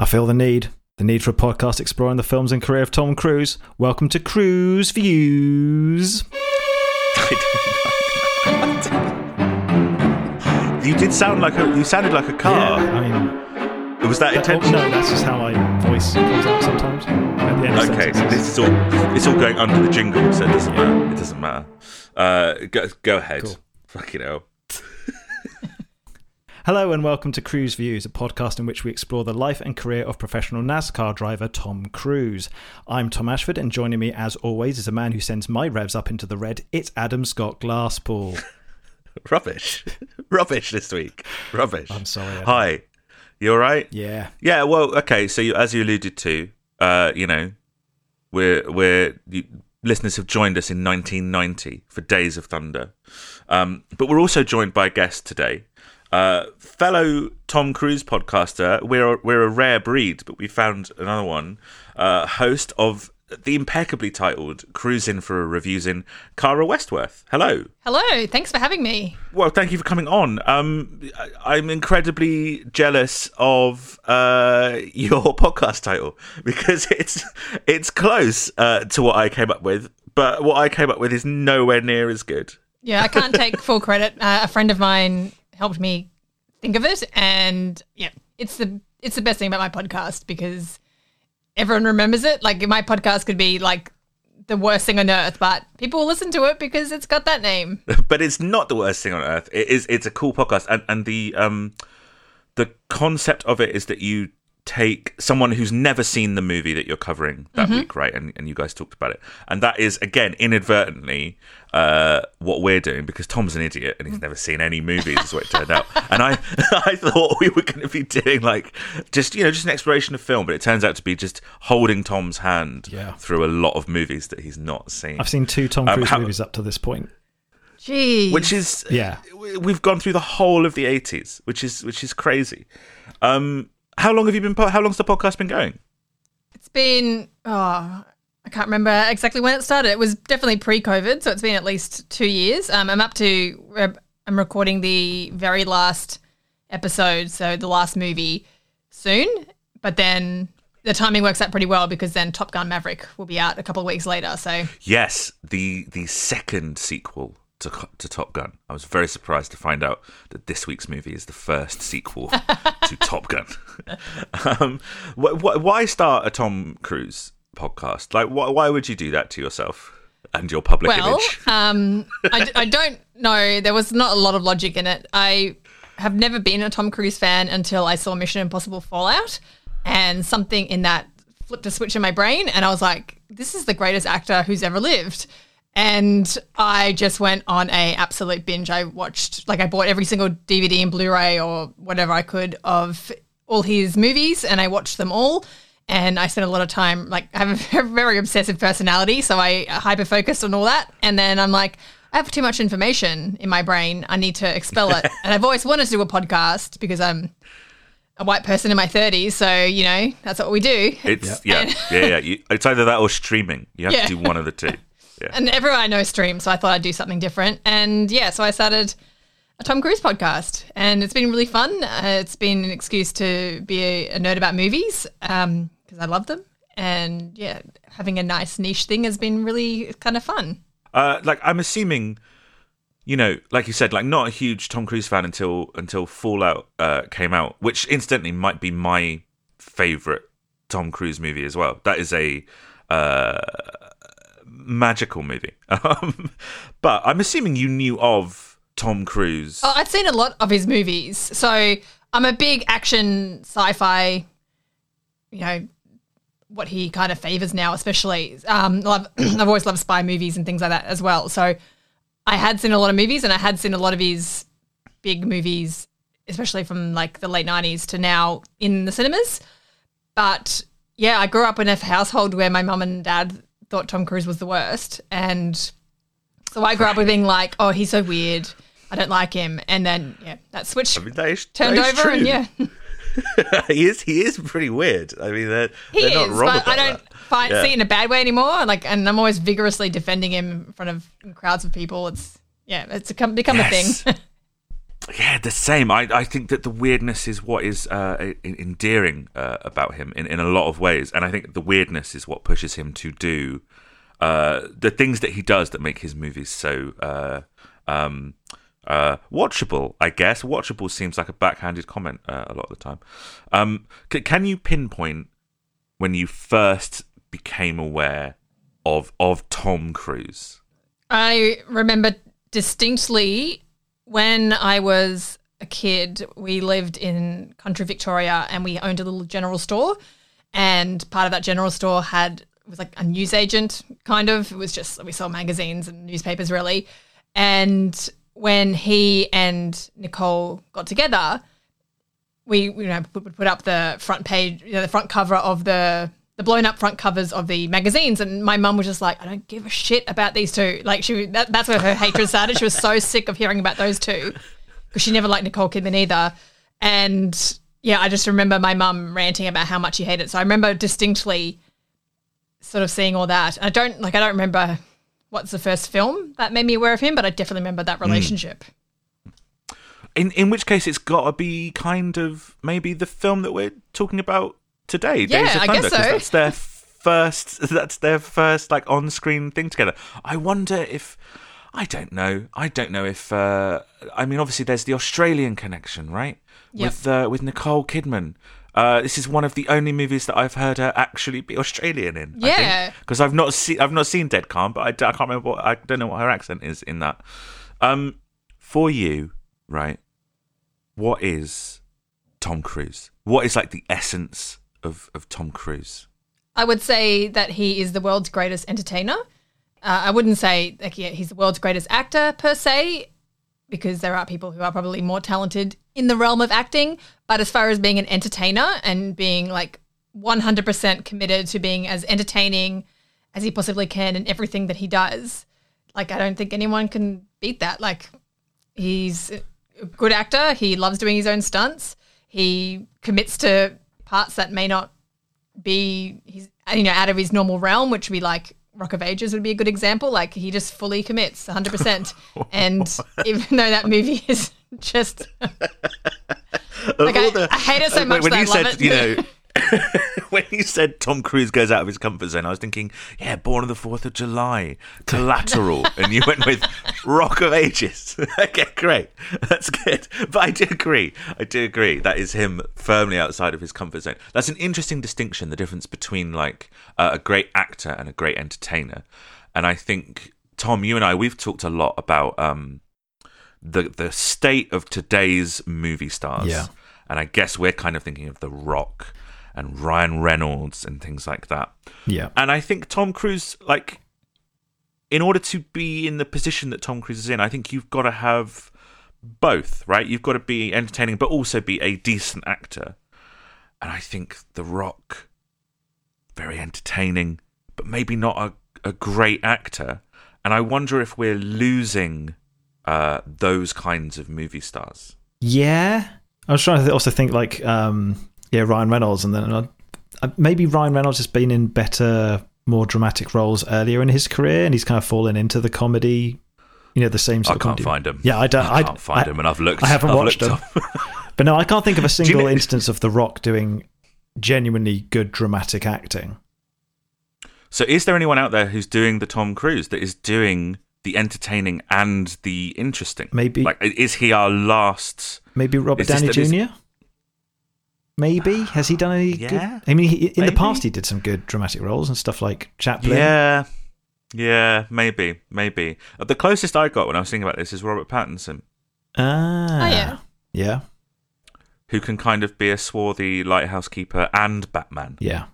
I feel the need. The need for a podcast exploring the films and career of Tom Cruise. Welcome to Cruise Views. You did sound like a. You sounded like a car. Yeah, I mean, Was that oh, intentional? no, that's just how my voice comes out sometimes. At the end of Okay, so this is all. It's all going under the jingle, so it doesn't matter. It doesn't matter. Uh, go, go ahead. Cool. Fucking hell. Hello and welcome to Cruise Views, a podcast in which we explore the life and career of professional NASCAR driver Tom Cruise. I'm Tom Ashford, and joining me, as always, is a man who sends my revs up into the red. It's Adam Scott Glasspool. Rubbish. Rubbish this week. Rubbish. I'm sorry. Adam. Hi. You all right? Yeah. Yeah. Well, okay. So you, as you alluded to, uh, you know, we're we're you, listeners have joined us in 1990 for Days of Thunder, um, but we're also joined by a guest today. Uh, fellow Tom Cruise podcaster, we're we're a rare breed, but we found another one. Uh, host of the impeccably titled "Cruising for a Reviews" in Cara Westworth. Hello. Hello, thanks for having me. Well, thank you for coming on. Um, I- I'm incredibly jealous of uh, your podcast title because it's it's close uh, to what I came up with, but what I came up with is nowhere near as good. Yeah, I can't take full credit. Uh, a friend of mine helped me think of it, and yeah, it's the it's the best thing about my podcast because everyone remembers it. Like my podcast could be like the worst thing on earth, but people will listen to it because it's got that name. but it's not the worst thing on earth. It is. It's a cool podcast, and and the um, the concept of it is that you take someone who's never seen the movie that you're covering that week, right? And and you guys talked about it, and that is again inadvertently uh, what we're doing because Tom's an idiot and he's never seen any movies, is what it turned out. And I I thought we were going to be doing like just you know just an exploration of film, but it turns out to be just holding Tom's hand Yeah. through a lot of movies that he's not seen. I've seen two Tom Um, Cruise how- movies up to this point. Gee, which is Yeah. we- we've gone through the whole of the 80s which is which is crazy um how long have you been po- how long's the podcast been going it's been oh. I can't remember exactly when it started. It was definitely pre-COVID, so it's been at least two years. Um, I'm up to. I'm recording the very last episode, so the last movie soon. But then the timing works out pretty well because then Top Gun Maverick will be out a couple of weeks later. So yes the the second sequel to, to Top Gun. I was very surprised to find out that this week's movie is the first sequel to Top Gun. um, wh- wh- why start a Tom Cruise podcast? Like, wh- why would you do that to yourself and your public well, image? um, I, I don't know. There was not a lot of logic in it. I have never been a Tom Cruise fan until I saw Mission Impossible Fallout, and something in that flipped a switch in my brain, and I was like, "This is the greatest actor who's ever lived." And I just went on a absolute binge. I watched, like, I bought every single DVD and Blu-ray or whatever I could of all his movies, and I watched them all and I spent a lot of time like I have a very obsessive personality, so I hyper focused on all that. And then I'm like, I have too much information in my brain. I need to expel it. and I've always wanted to do a podcast because I'm a white person in my 30s, so you know that's what we do. It's yeah, yeah, yeah. You, it's either that or streaming. You have Yeah. to do one of the two. Yeah. And everyone I know streams, so I thought I'd do something different. And yeah, so I started a Tom Cruise podcast, and it's been really fun. Uh, it's been an excuse to be a, a nerd about movies because I love them. And yeah, having a nice niche thing has been really kind of fun. Uh, like I'm assuming, you know, like you said, like not a huge Tom Cruise fan until until Fallout uh, came out, which incidentally might be my favorite Tom Cruise movie as well. That is a uh, magical movie. Um, but I'm assuming you knew of Tom Cruise. Oh, I'd seen a lot of his movies, so I'm a big action sci-fi. You know what he kind of favors now, especially. Um, love, I've always loved spy movies and things like that as well. So I had seen a lot of movies, and I had seen a lot of his big movies, especially from like the late '90s to now in the cinemas. But yeah, I grew up in a household where my mum and dad thought Tom Cruise was the worst, and so I grew up with being like, "Oh, he's so weird. I don't like him." And then yeah, that switch I mean, that is, turned that over, and yeah, he is he is pretty weird. I mean, they're, he they're is. not wrong I don't find Yeah. see it in a bad way anymore. Like, and I'm always vigorously defending him in front of crowds of people. It's yeah, it's become become Yes. a thing. Yeah, the same. I, I think that the weirdness is what is uh, endearing uh, about him in, in a lot of ways, and I think the weirdness is what pushes him to do uh, the things that he does that make his movies so uh, um, uh, watchable. I guess watchable seems like a backhanded comment uh, a lot of the time. Um, c- can you pinpoint when you first became aware of of Tom Cruise? I remember distinctly when I was a kid, we lived in country Victoria and we owned a little general store. And part of that general store had was like a newsagent kind of. It was just we sold magazines and newspapers really. And when he and Nicole got together, we you know put, put up the front page, you know, the front cover of the the blown up front covers of the magazines, and my mum was just like, I don't give a shit about these two. Like she, that, that's where her hatred started. She was so sick of hearing about those two because she never liked Nicole Kidman either. And yeah, I just remember my mum ranting about how much she hated it. So I remember distinctly sort of seeing all that. I don't like. I don't remember what's the first film that made me aware of him, but I definitely remember that relationship. In in which case, it's got to be kind of maybe the film that we're talking about today. Yeah, Days of Thunder, guess so. That's their first. That's their first like on-screen thing together. I wonder if. I don't know. I don't know if. Uh, I mean, obviously, there's the Australian connection, right? Yep. With uh, with Nicole Kidman. Uh, this is one of the only movies that I've heard her actually be Australian in. Yeah. because I've not seen I've not seen Dead Calm, but I can't remember what I don't know what her accent is in that. Um, for you, right? What is Tom Cruise? What is like the essence of of Tom Cruise? I would say that he is the world's greatest entertainer. Uh, I wouldn't say like yeah, he's the world's greatest actor per se, because there are people who are probably more talented in the realm of acting. But as far as being an entertainer and being like 100% committed to being as entertaining as he possibly can in everything that he does, like I don't think anyone can beat that. Like he's a good actor. He loves doing his own stunts. He commits to parts that may not be he's you know out of his normal realm, which would be like Rock of Ages would be a good example. Like he just fully commits 100, percent and even though that movie is just like I, the- I hate it so much when that you I said, it. you know, when you said Tom Cruise goes out of his comfort zone, I was thinking, yeah, Born on the Fourth of July, Collateral, and you went with Rock of Ages. okay, great, that's good. But I do agree. I do agree. That is him firmly outside of his comfort zone. That's an interesting distinction. The difference between like uh, a great actor and a great entertainer. And I think Tom, you and I, we've talked a lot about um, the the state of today's movie stars. Yeah. And I guess we're kind of thinking of The Rock and Ryan Reynolds and things like that. Yeah. And I think Tom Cruise, like, in order to be in the position that Tom Cruise is in, I think you've got to have both, right? You've got to be entertaining, but also be a decent actor. And I think The Rock, very entertaining, but maybe not a, a great actor. And I wonder if we're losing uh, those kinds of movie stars. Yeah, I was trying to also think like um, yeah, Ryan Reynolds, and then uh, maybe Ryan Reynolds has been in better, more dramatic roles earlier in his career, and he's kind of fallen into the comedy. You know, the same I sort of I can't find him. Yeah, I don't. I can't find I, him, and I've looked. I haven't I've watched him. But no, I can't think of a you single know- instance of The Rock doing genuinely good dramatic acting. So, is there anyone out there who's doing the Tom Cruise that is doing the entertaining and the interesting? Maybe- Like, is he our last? Maybe Robert Is Downey the- is- Jr. Maybe has he done any? Yeah, good? I mean, he, in the past he did some good dramatic roles and stuff like Chaplin. Yeah, yeah, maybe, maybe. Uh, The closest I got when I was thinking about this is Robert Pattinson, Ah. Oh, yeah. Yeah. who can kind of be a swarthy lighthouse keeper and Batman. Yeah.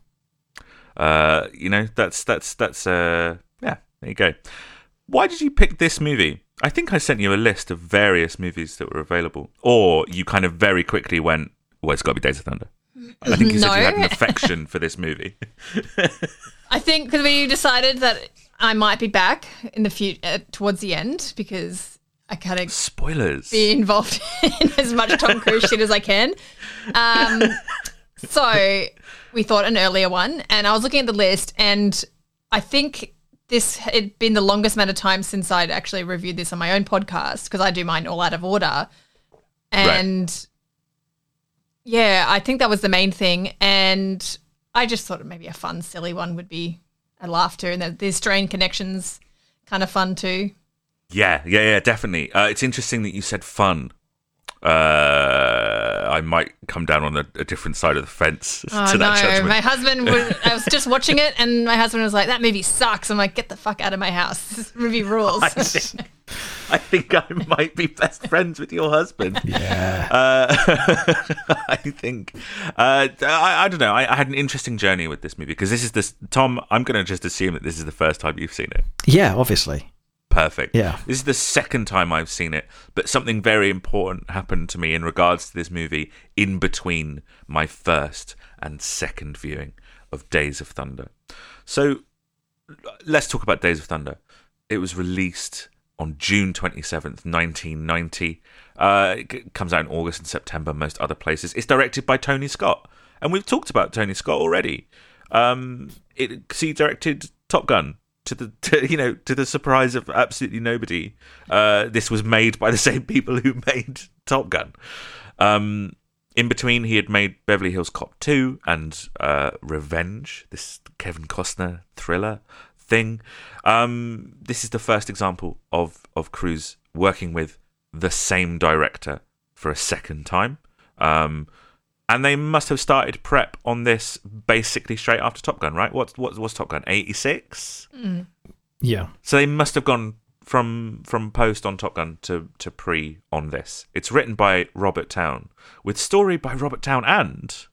Uh, you know, that's that's that's uh, yeah. There you go. Why did you pick this movie? I think I sent you a list of various movies that were available, or you kind of very quickly went, "Well, it's got to be Days of Thunder." I think you said you had an affection for this movie. I think because we decided that I might be back in the future uh, towards the end because I kind of Spoilers. be involved in as much Tom Cruise shit as I can. Um, so we thought an earlier one, and I was looking at the list, and I think this had been the longest amount of time since I'd actually reviewed this on my own podcast because I do mine all out of order. And yeah, I think that was the main thing. And I just thought maybe a fun, silly one would be a laugh too. And the, the Australian connections kind of fun too. Yeah, yeah, yeah, definitely. Uh, it's interesting that you said fun. Uh, I might come down on a, a different side of the fence Oh to no, that judgment. my husband was. I was just watching it, and my husband was like, "That movie sucks." I'm like, "Get the fuck out of my house! This movie rules." I think, I think I might be best friends with your husband. Yeah. Uh, I think uh, I, I don't know. I, I had an interesting journey with this movie because this is this Tom. I'm going to just assume that this is the first time you've seen it. Yeah, obviously. Perfect. Yeah. This is the second time I've seen it, but something very important happened to me in regards to this movie in between my first and second viewing of Days of Thunder. So let's talk about Days of Thunder. It was released on June 27th, 1990. Uh, it comes out in August and September, most other places. It's directed by Tony Scott. And we've talked about Tony Scott already. Um, it, he directed Top Gun. To the, to, you know, to the surprise of absolutely nobody, uh, this was made by the same people who made Top Gun. Um, in between, he had made Beverly Hills Cop 2 and uh, Revenge, this Kevin Costner thriller thing. Um, this is the first example of, of Cruise working with the same director for a second time. Um, and they must have started prep on this basically straight after Top Gun, right? What's what, what's Top Gun? 86? Hmm. Yeah. So they must have gone from from post on Top Gun to to pre on this. It's written by Robert Towne with story by Robert Towne and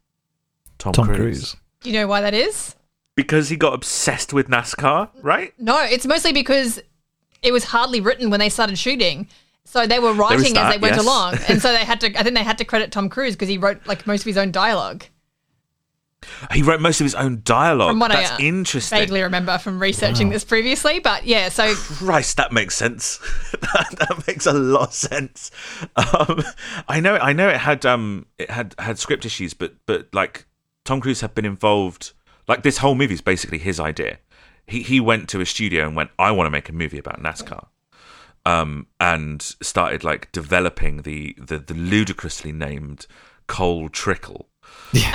Tom, Tom Cruise. Cruise. Do you know why that is? because he got obsessed with NASCAR, right? No, it's mostly because it was hardly written when they started shooting. So they were writing that, as they went yes. along, and so they had to. I think they had to credit Tom Cruise because he wrote like most of his own dialogue. He wrote most of his own dialogue. From what That's I uh, interesting. vaguely remember from researching this previously, but yeah. So Christ, that makes sense. that, that makes a lot of sense. Um, I know, I know, it had um, it had had script issues, but but like Tom Cruise had been involved. Like this whole movie is basically his idea. He he went to a studio and went, I want to make a movie about NASCAR. Um, and started like developing the the, the ludicrously named Cole Trickle.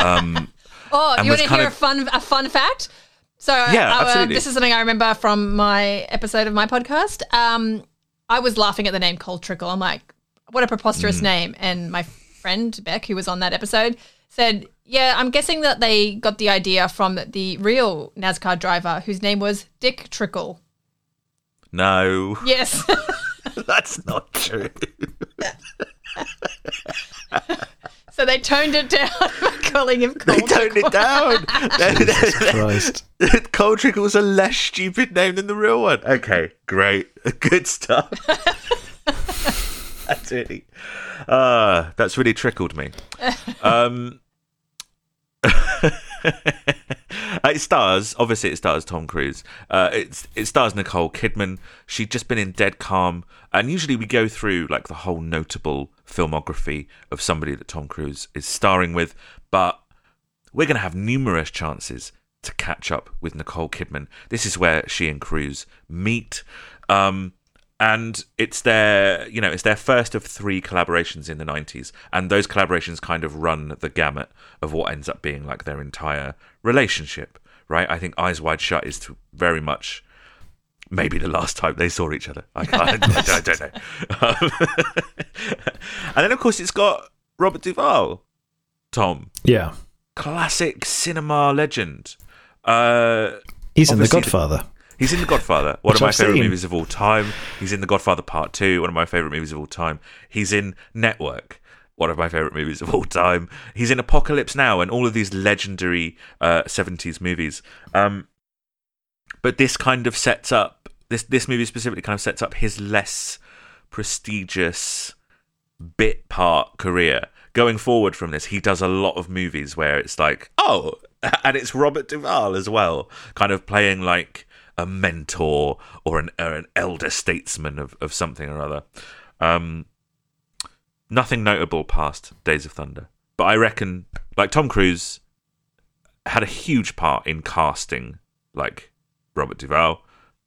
Um, Oh, you want to hear of- a fun a fun fact? So Yeah, uh, absolutely. this is something I remember from my episode of my podcast. Um, I was laughing at the name Cole Trickle. I'm like, what a Mm. preposterous name! And my friend Beck, who was on that episode, said, "Yeah, I'm guessing that they got the idea from the real NASCAR driver whose name was Dick Trickle." No, Yes. that's not true. so they toned it down by calling him Cole. They toned it down. Christ. Cole Trickle's a less stupid name than the real one. Okay, great, good stuff. that's really, uh, that's really trickled me. Um, it stars, obviously, it stars Tom Cruise. Uh, it's it stars Nicole Kidman. She'd just been in Dead Calm, and usually we go through like the whole notable filmography of somebody that Tom Cruise is starring with, but we're going to have numerous chances to catch up with Nicole Kidman. This is where she and Cruise meet. Um, and it's their, you know, it's their first of three collaborations in the 90s. And those collaborations kind of run the gamut of what ends up being like their entire relationship, right? I think Eyes Wide Shut is to very much maybe the last time they saw each other. I, I, I, don't know. Um, and then, of course, it's got Robert Duvall, Tom Yeah. classic cinema legend. Uh, He's in The Obviously the- Godfather. He's in The Godfather, one Which of my I've favorite seen. movies of all time. He's in The Godfather Part Two, one of my favorite movies of all time. He's in Network, one of my favorite movies of all time. He's in Apocalypse Now, and all of these legendary uh, '70s movies. Um, but this kind of sets up this this movie specifically kind of sets up his less prestigious bit part career. Going forward from this, he does a lot of movies where it's like, oh, and it's Robert Duvall as well, kind of playing like a mentor or an or an elder statesman of, of something or other. Um, nothing notable past Days of Thunder, but I reckon like Tom Cruise had a huge part in casting like Robert Duvall,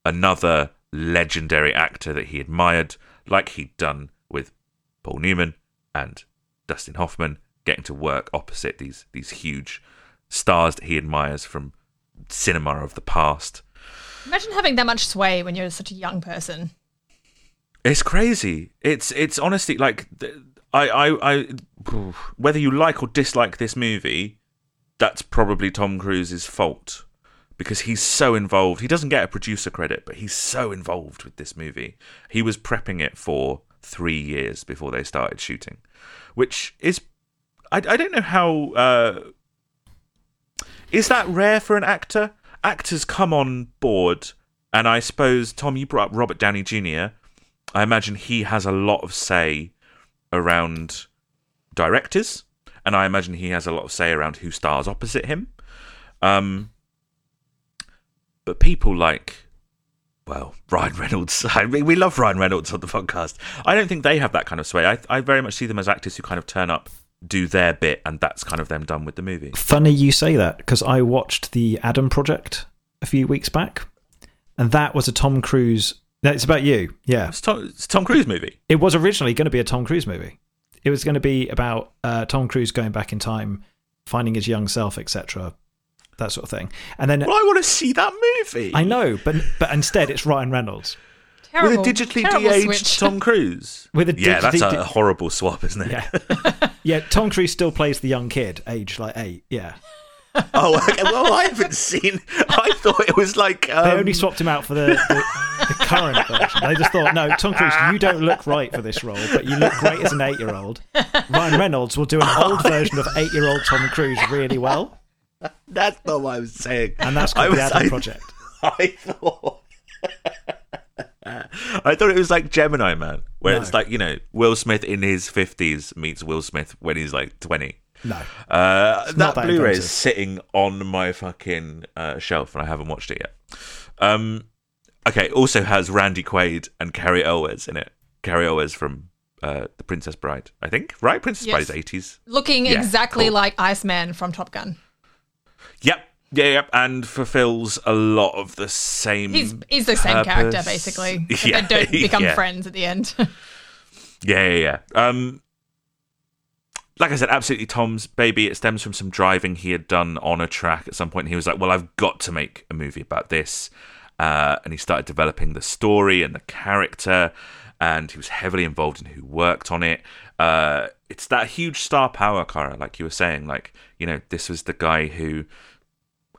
another legendary actor that he admired, like he'd done with Paul Newman, and Dustin Hoffman getting to work opposite these these huge stars that he admires from cinema of the past. Imagine having that much sway when you're such a young person. It's crazy. It's it's honestly like I I, I whether you like or dislike this movie, that's probably Tom Cruise's fault because he's so involved. He doesn't get a producer credit, but he's so involved with this movie. He was prepping it for three years before they started shooting, which is I, I don't know how uh, is that rare for an actor. Actors come on board, and I suppose Tom, you brought up Robert Downey Jr. I imagine he has a lot of say around directors, and I imagine he has a lot of say around who stars opposite him. Um, but people like, well, Ryan Reynolds. I mean, we love Ryan Reynolds on the podcast. I don't think they have that kind of sway. I, I very much see them as actors who kind of turn up, do their bit, and that's kind of them done with the movie. Funny you say that because I watched the Adam Project a few weeks back, and that was a Tom Cruise. It's about you, yeah. It's Tom, it's Tom Cruise movie. It was originally going to be a Tom Cruise movie. It was going to be about uh, Tom Cruise going back in time, finding his young self, etc., that sort of thing. And then Well, I want to see that movie. I know, but but instead it's Ryan Reynolds Terrible, with a digitally terrible de-aged switch. Tom Cruise. with a yeah, that's digitally a horrible swap, isn't it? yeah yeah. Tom Cruise still plays the young kid, aged like eight. Yeah, oh, okay. well, I haven't seen. I thought it was like. Um, they only swapped him out for the, the, the current version. They just thought, no, Tom Cruise, you don't look right for this role, but you look great as an eight-year-old. Ryan Reynolds will do an old version of eight-year-old Tom Cruise really well, That's not what I was saying. and that's I called the was- Adam I- Project. I thought. I thought it was like Gemini Man, where No. it's like you know Will Smith in his fifties meets Will Smith when he's like twenty. No, Uh, that, not that Blu-ray is sitting on my fucking uh, shelf, and I haven't watched it yet. Um, okay, also has Randy Quaid and Cary Elwes in it. Cary Elwes from uh, The Princess Bride, I think. Right, Princess Yes. Bride is eighties. Looking Yeah, exactly cool. like Iceman from Top Gun. Yep, yeah, yep, and fulfills a lot of the same. He's he's the same character basically. But Yeah, they don't become yeah. friends at the end. Yeah, yeah, yeah. Um, like I said, absolutely Tom's baby. It stems from some driving he had done on a track at some point. He was like, "Well, I've got to make a movie about this," uh, and he started developing the story and the character. And he was heavily involved in who worked on it. Uh, it's that huge star power, Cara, like you were saying. Like you know, this was the guy who,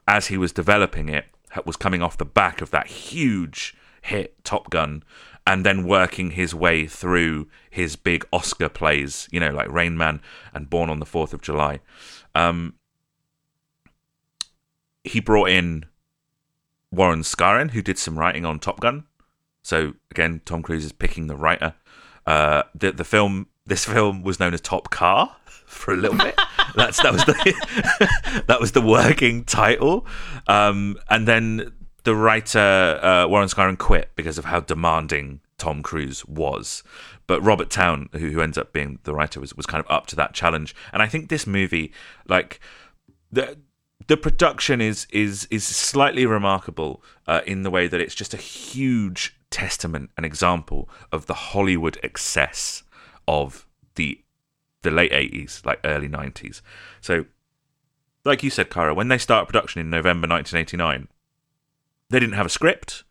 as he was developing it, was coming off the back of that huge hit Top Gun, and then working his way through his big Oscar plays, you know, like Rain Man and Born on the Fourth of July. Um, he brought in Warren Skaaren, who did some writing on Top Gun. So again, Tom Cruise is picking the writer. Uh, the the film, this film was known as Top Car for a little bit. That's that was the that was the working title. Um, and then the writer uh, Warren Skaaren quit because of how demanding Tom Cruise was. But Robert Towne, who, who ends up being the writer, was was kind of up to that challenge. And I think this movie, like the the production is is is slightly remarkable uh, in the way that it's just a huge testament and example of the Hollywood excess of the the late eighties, like early nineties. So, like you said, Cara, when they started production in November 1989, they didn't have a script,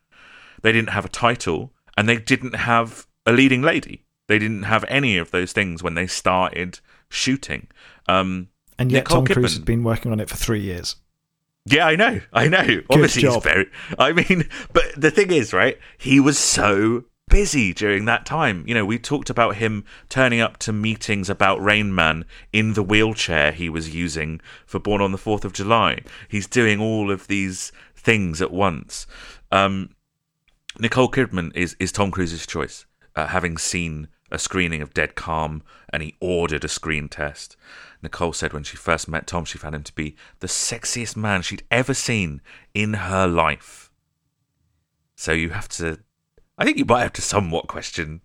they didn't have a title, and they didn't have a leading lady. They didn't have any of those things when they started shooting. Um, and yet Nicole Tom Cruise Kidman. has been working on it for three years. Yeah, I know. I know. Obviously, he's job. very. I mean, but the thing is, right? He was so busy during that time. You know, we talked about him turning up to meetings about Rain Man in the wheelchair he was using for Born on the Fourth of July. He's doing all of these things at once. Um, Nicole Kidman is is Tom Cruise's choice, uh, having seen a screening of Dead Calm, and he ordered a screen test. Nicole said when she first met Tom, she found him to be the sexiest man she'd ever seen in her life. So you have to, I think you might have to somewhat question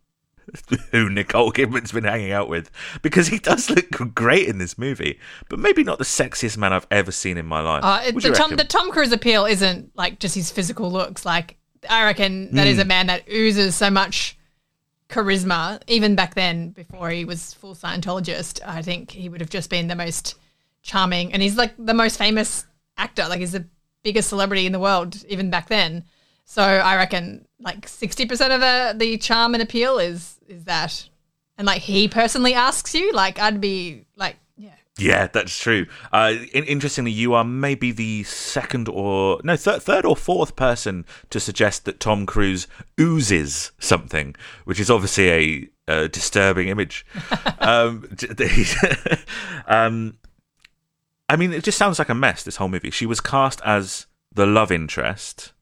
who Nicole Kidman's been hanging out with because he does look great in this movie, but maybe not the sexiest man I've ever seen in my life. Uh, the Tom the Tom Cruise appeal isn't like just his physical looks. Like I reckon that Hmm. is a man that oozes so much charisma, even back then, before he was full Scientologist, I think he would have just been the most charming. And he's like the most famous actor. Like he's the biggest celebrity in the world, even back then. So I reckon like sixty percent of the the charm and appeal is is that. And like he personally asks you, like I'd be like, yeah. Yeah, that's true. Uh, in- interestingly, you are maybe the second or no third, third or fourth person to suggest that Tom Cruise oozes something, which is obviously a, a disturbing image. um, um, I mean, it just sounds like a mess. This whole movie. She was cast as the love interest,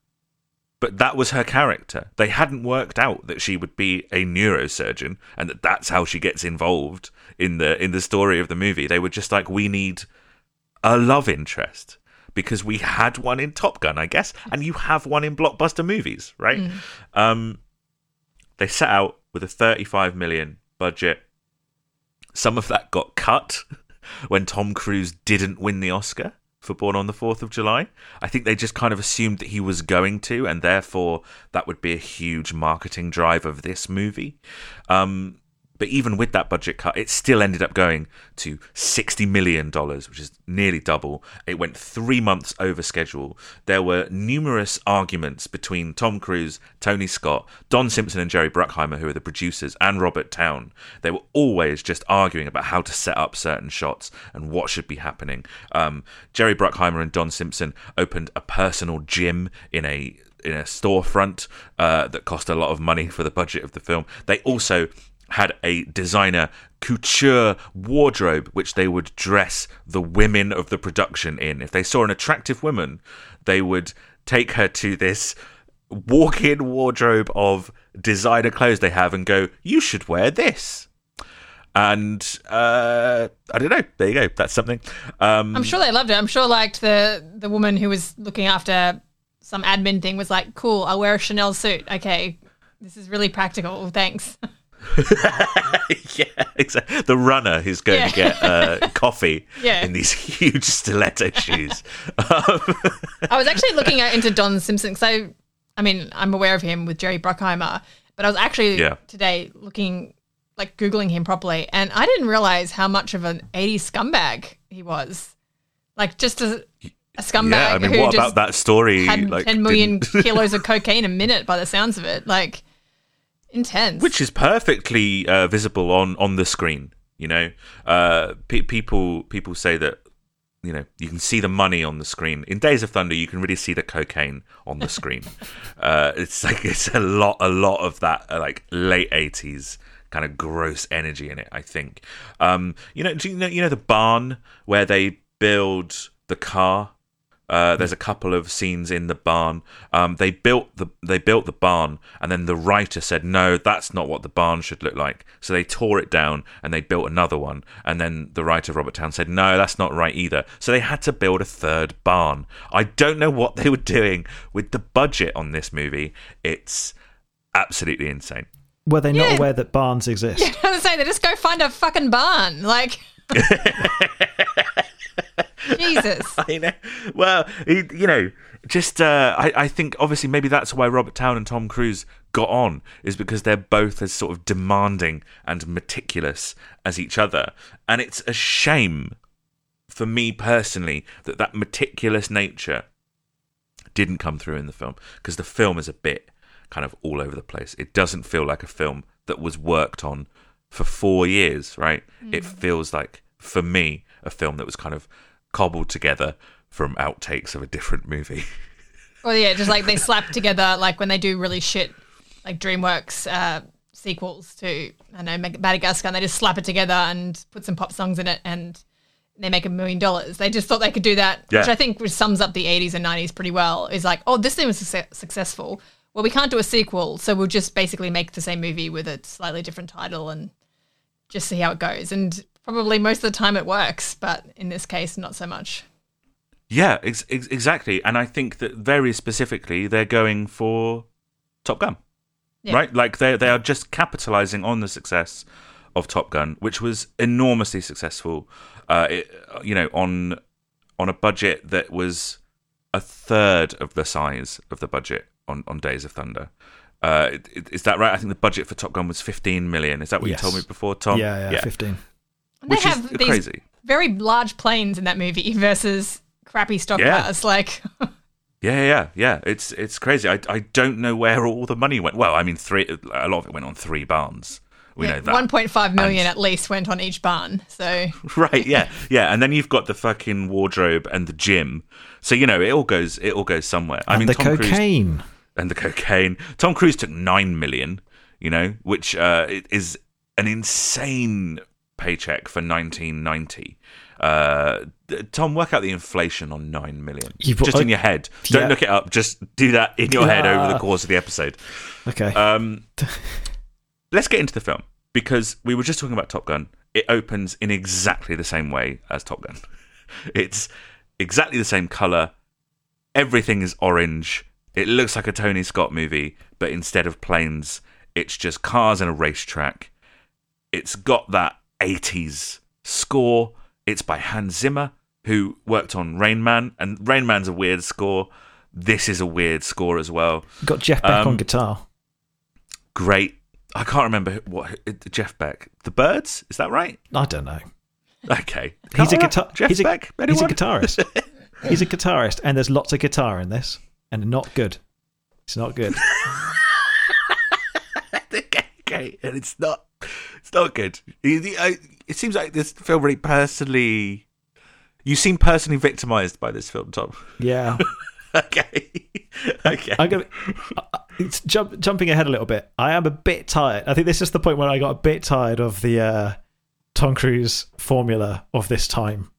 but that was her character. They hadn't worked out that she would be a neurosurgeon and that that's how she gets involved in the in the story of the movie. They were just like, we need a love interest because we had one in Top Gun, I guess, and you have one in blockbuster movies, right? Mm. Um, they set out with a 35 million budget. Some of that got cut when Tom Cruise didn't win the Oscar for Born on the 4th of July. I think they just kind of assumed that he was going to, and therefore that would be a huge marketing drive of this movie. Um, but even with that budget cut, it still ended up going to $60 million, which is nearly double. It went three months over schedule. There were numerous arguments between Tom Cruise, Tony Scott, Don Simpson, and Jerry Bruckheimer, who are the producers, and Robert Towne. They were always just arguing about how to set up certain shots and what should be happening. Um, Jerry Bruckheimer and Don Simpson opened a personal gym in a in a storefront uh, that cost a lot of money for the budget of the film. They also had a designer couture wardrobe which they would dress the women of the production in. If they saw an attractive woman, they would take her to this walk in wardrobe of designer clothes they have and go, You should wear this. And uh, I don't know. There you go. That's something. Um, I'm sure they loved it. I'm sure like the the woman who was looking after some admin thing was like, "Cool, I'll wear a Chanel suit. Okay, this is really practical. Thanks." yeah, exactly. The runner who's going Yeah. to get uh, coffee Yeah. in these huge stiletto shoes. Um, I was actually looking at, into Don Simpson because I, I mean, I'm aware of him with Jerry Bruckheimer, but I was actually Yeah. today looking, like googling him properly, and I didn't realize how much of an '80s scumbag he was. Like just a, a scumbag yeah, I mean, what about that story? had like, 10 million kilos of cocaine a minute by the sounds of it. Like intense. which is perfectly uh, visible on on the screen. You know, uh, pe- people people say that you know you can see the money on the screen. In Days of Thunder, you can really see the cocaine on the screen. uh, it's like it's a lot a lot of that uh, like late eighties kind of gross energy in it. I think. Um, you know, do you know you know the barn where they build the car. Uh, there's a couple of scenes in the barn. Um, they built the they built the barn, and then the writer said, "No, that's not what the barn should look like." So they tore it down and they built another one. And then the writer Robert Towne said, "No, that's not right either." So they had to build a third barn. I don't know what they were doing with the budget on this movie. It's absolutely insane. Were they not Yeah. aware that barns exist? Yeah, I was gonna say they just go find a fucking barn. Like Jesus. I know. Well, you know, just uh, I, I think obviously maybe that's why Robert Towne and Tom Cruise got on is because they're both as sort of demanding and meticulous as each other, and it's a shame for me personally that that meticulous nature didn't come through in the film because the film is a bit kind of all over the place. It doesn't feel like a film that was worked on for four years, right? It feels like, for me, a film that was kind of cobbled together from outtakes of a different movie. Well, yeah, just like they slap together, like when they do really shit, like DreamWorks uh, sequels to, I know, Madagascar, and they just slap it together and put some pop songs in it and they make a million dollars. They just thought they could do that, which I think sums up the 80s and 90s pretty well. Is like, oh, this thing was success- successful. Well, we can't do a sequel, so we'll just basically make the same movie with a slightly different title and just see how it goes. And probably most of the time it works, but in this case, not so much. yeah, ex- ex- exactly. And I think that very specifically, they're going for Top Gun. Yeah. right? Like they they are just capitalizing on the success of Top Gun, which was enormously successful. Uh, it, you know, on on a budget that was a third of the size of the budget on on Days of Thunder. Uh, is that right? I think the budget for Top Gun was 15 million. Is that what Yes. you told me before, Tom? yeah, yeah, 15. They have is these crazy. very large planes in that movie versus crappy stock Yeah. cars. Like, Yeah, yeah, yeah. It's it's crazy. I I don't know where all the money went. Well, I mean, three. A lot of it went on three barns. We know that. 1.5 million And- at least went on each barn. So right yeah yeah and then you've got the fucking wardrobe and the gym so you know it all goes it all goes somewhere i mean the tom cruise cocaine. and the cocaine tom cruise took 9 million you know which uh is an insane paycheck for 1990 uh tom work out the inflation on 9 million You've- just in your head don't Yeah. look it up just do that in your head over the Ah. course of the episode Okay. um, let's get into the film because we were just talking about Top Gun. It opens in exactly the same way as Top Gun. It's exactly the same color. Everything is orange. It looks like a Tony Scott movie, but instead of planes, it's just cars and a racetrack. It's got that 80s score. It's by Hans Zimmer, who worked on Rain Man, and Rain Man's a weird score. This is a weird score as well Got Jeff Beck um, on guitar. great. I can't remember what Jeff Beck. The Birds, is that right? I don't know. Okay, He's a guitar. Jeff he's a, Beck. He's a guitarist. he's a guitarist, and there's lots of guitar in this, and not good. It's not good. okay, and it's not. It's not good. He- he- I- It seems like this film really personally. You seem personally victimized by this film, Tom. Yeah. okay, okay. I'm gonna. uh, It's jump, jumping ahead a little bit. I am a bit tired. I think this is the point where I got a bit tired of the uh, Tom Cruise formula of this time.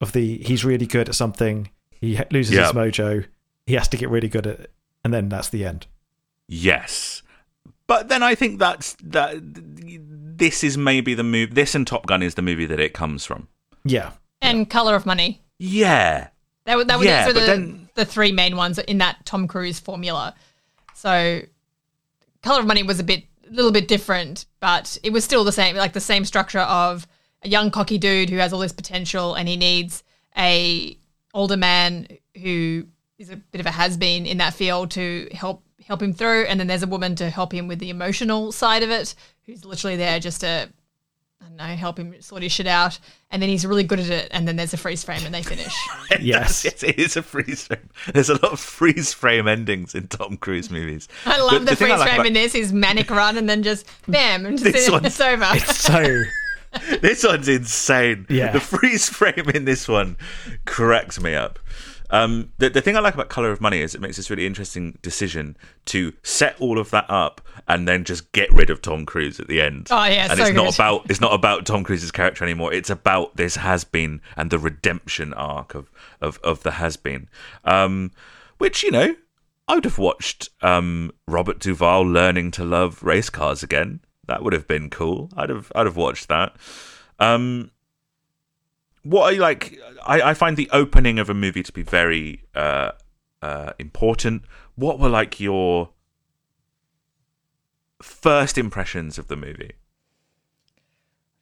Of the he's really good at something, he loses Yeah. his mojo, he has to get really good at it, and then that's the end. Yes, but then I think that's that. This is maybe the move. This and Top Gun is the movie that it comes from. Yeah, and Color of Money. Yeah, That were, that were, Yeah, those were but the, then- the three main ones in that Tom Cruise formula. So, Color of Money was a bit, a little bit different, but it was still the same, like the same structure of a young cocky dude who has all this potential, and he needs a older man who is a bit of a has been in that field to help help him through, and then there's a woman to help him with the emotional side of it, who's literally there just to I don't know, help him sort his shit out. And then he's really good at it. And then there's a freeze frame and they finish. Yes. yes, it is a freeze frame. There's a lot of freeze frame endings in Tom Cruise movies. I love The- the, the freeze like frame about- in this. His manic run and then just bam, and This just, one's- it's over. so This one's insane. Yeah. The freeze frame in this one cracks me up. Um, the, the thing I like about Color of Money is it makes this really interesting decision to set all of that up and then just get rid of Tom Cruise at the end. Oh, yeah, and so it's not about it's not about Tom Cruise's character anymore. It's about this has been and the redemption arc of of, of the has been, um, which you know I would have watched um, Robert Duvall learning to love race cars again. That would have been cool. I'd have I'd have watched that. Um, what I like, I, I find the opening of a movie to be very uh, uh, important. What were like your first impressions of the movie?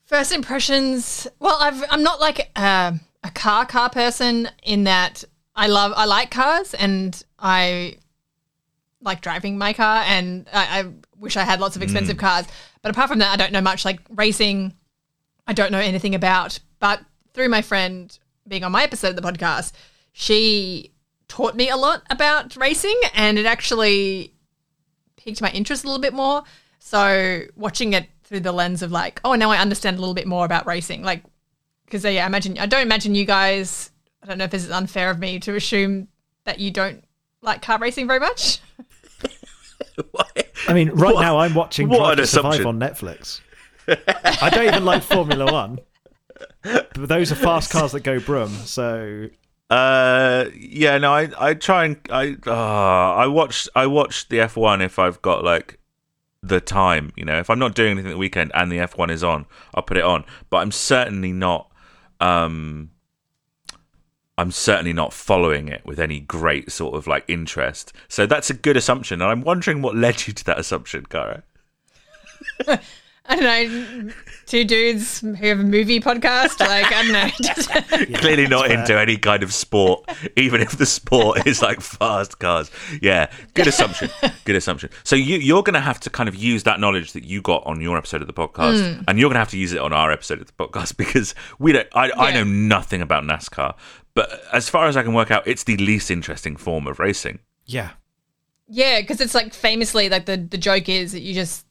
First impressions. Well, I've, I'm not like a, a car car person in that I love I like cars and I like driving my car and I, I wish I had lots of expensive cars. But apart from that, I don't know much like racing. I don't know anything about. But through my friend being on my episode of the podcast, she taught me a lot about racing and it actually piqued my interest a little bit more. So watching it through the lens of like, oh, now I understand a little bit more about racing. Like, because yeah, I imagine I don't imagine you guys. I don't know if this is unfair of me to assume that you don't like car racing very much. I mean, right What- now I'm watching what Drive to Survive on Netflix. I don't even like Formula One, but those are fast cars that go brum. So Uh, yeah, no, I I try and I uh, I watch I watch the F one if I've got like the time. You know, if I'm not doing anything the weekend and the F one is on, I'll put it on. But I'm certainly not. Um, I'm certainly not following it with any great sort of like interest. So that's a good assumption, and I'm wondering what led you to that assumption, Cara. I don't know, two dudes who have a movie podcast. Like, I don't know. Just- Clearly not into any kind of sport, even if the sport is like fast cars. Yeah, good assumption. Good assumption. So you, you're going to have to kind of use that knowledge that you got on your episode of the podcast, hmm. and you're going to have to use it on our episode of the podcast because we don't. I, I know nothing about NASCAR, but as far as I can work out, it's the least interesting form of racing. Yeah. yeah, because it's like famously, like the, the joke is that you just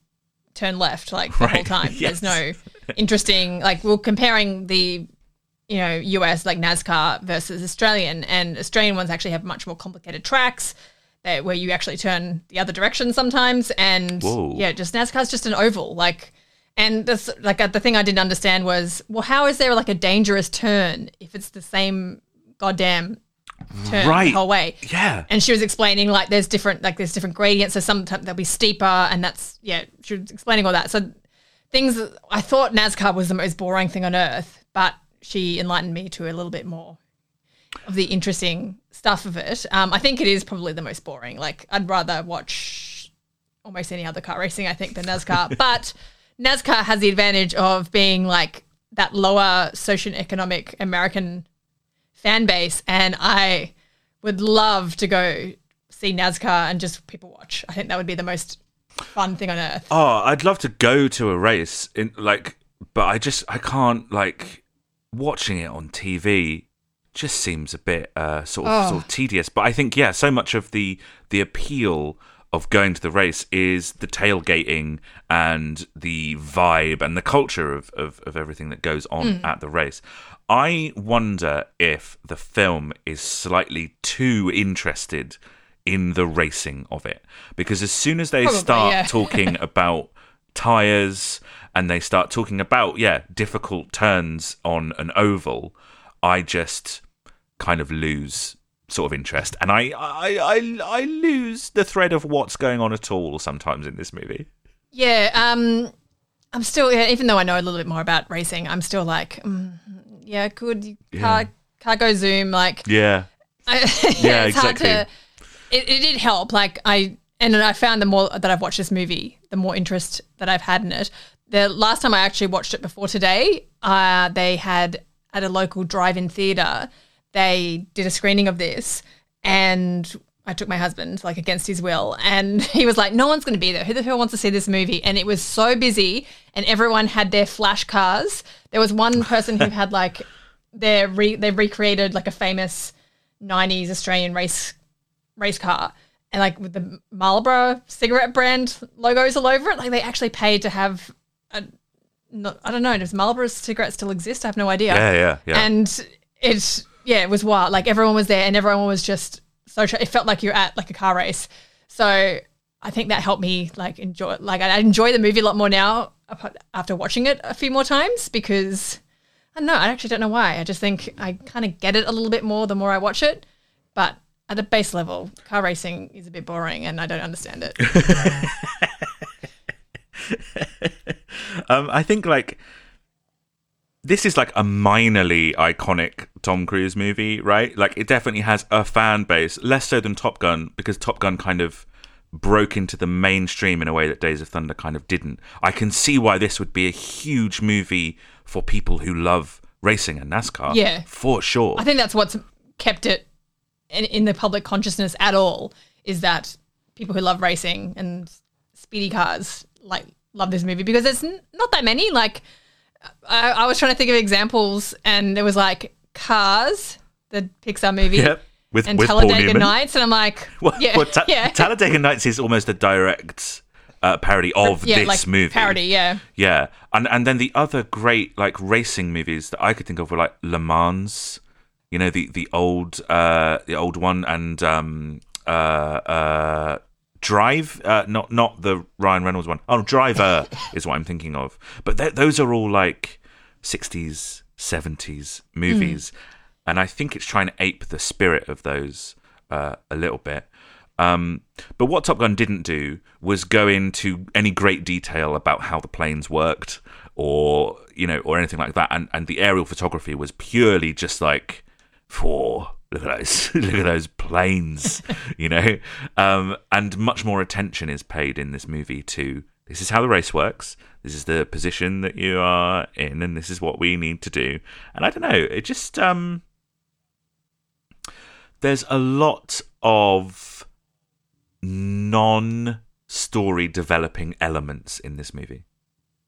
turn left like the whole time. Yes. There's no interesting, like, we're comparing the, you know, US like NASCAR versus Australian, and Australian ones actually have much more complicated tracks. That, where you actually turn the other direction sometimes, and Whoa. yeah, just NASCAR's just an oval, like, and this like uh, the thing I didn't understand was, well, how is there like a dangerous turn if it's the same goddamn turn Right. the whole way? Yeah. and she was explaining like there's different like there's different gradients so sometimes they'll be steeper and that's yeah she was explaining all that so things i thought nascar was the most boring thing on earth but she enlightened me to a little bit more of the interesting stuff of it um, i think it is probably the most boring like i'd rather watch almost any other car racing i think than nascar but nascar has the advantage of being like that lower socioeconomic american fan base and i would love to go see NASCAR and just people watch. I think that would be the most fun thing on earth. Oh, I'd love to go to a race in like, but I just I can't like watching it on TV. Just seems a bit uh, sort of sort of tedious. But I think yeah, so much of the the appeal of going to the race is the tailgating and the vibe and the culture of, of, of everything that goes on at the race. I wonder if the film is slightly too interested in the racing of it. Because as soon as they Probably, start yeah. talking about tires and they start talking about yeah difficult turns on an oval i just kind of lose sort of interest. And i i i, I lose the thread of what's going on at all sometimes in this movie. Yeah, um, I'm still, yeah, even though I know a little bit more about racing, I'm still like, mm, yeah, good car, cargo zoom, like, yeah I, Yeah, it's hard exactly. to. It, it did help. Like I and I found the more that I've watched this movie, the more interest that I've had in it. The last time I actually watched it before today, uh, they had at a local drive-in theater. They did a screening of this, and I took my husband like against his will, and he was like, "No one's going to be there. Who the hell wants to see this movie?" And it was so busy, and everyone had their flash cars. There was one person who had like their re- they recreated like a famous 90s Australian race race car and like with the Marlboro cigarette brand logos all over it like they actually paid to have a not, I don't know does Marlboro cigarettes still exist I have no idea yeah yeah yeah and it's yeah it was wild like everyone was there and everyone was just so it felt like you're at like a car race. So I think that helped me like enjoy like I enjoy the movie a lot more now after watching it a few more times because I don't know I actually don't know why. I just think I kind of get it a little bit more the more I watch it. But at a base level car racing is a bit boring and I don't understand it. Um i think like this is like a minorly iconic Tom Cruise movie, right? Like it definitely has a fan base, less so than Top Gun, because Top Gun kind of broke into the mainstream in a way that Days of Thunder kind of didn't. I can see why this would be a huge movie for people who love racing and NASCAR. Yeah. For sure. I think that's what's kept it in, in the public consciousness at all is that people who love racing and speedy cars like love this movie because there's n- not that many. Like I, I was trying to think of examples, and there was like Cars, the Pixar movie, Yep. With, and with Talladega. Nights, and I'm like, Well, yeah, well, Ta- yeah, Talladega Nights is almost a direct uh, parody of yeah, this like movie. parody, yeah. Yeah, and and then the other great like racing movies that I could think of were like Le Mans, you know the the old uh the old one, and um uh uh Drive, uh, not not the Ryan Reynolds one. Oh, Driver is what I'm thinking of. But th- those are all like 60s, 70s movies, and I think it's trying to ape the spirit of those uh, a little bit. Um, but what Top Gun didn't do was go into any great detail about how the planes worked, or you know, or anything like that. And and the aerial photography was purely just like, for look at those, look at those planes, you know. Um, and much more attention is paid in this movie to this is how the race works. This is the position that you are in, and this is what we need to do. And I don't know, it just um, there's a lot of non-story developing elements in this movie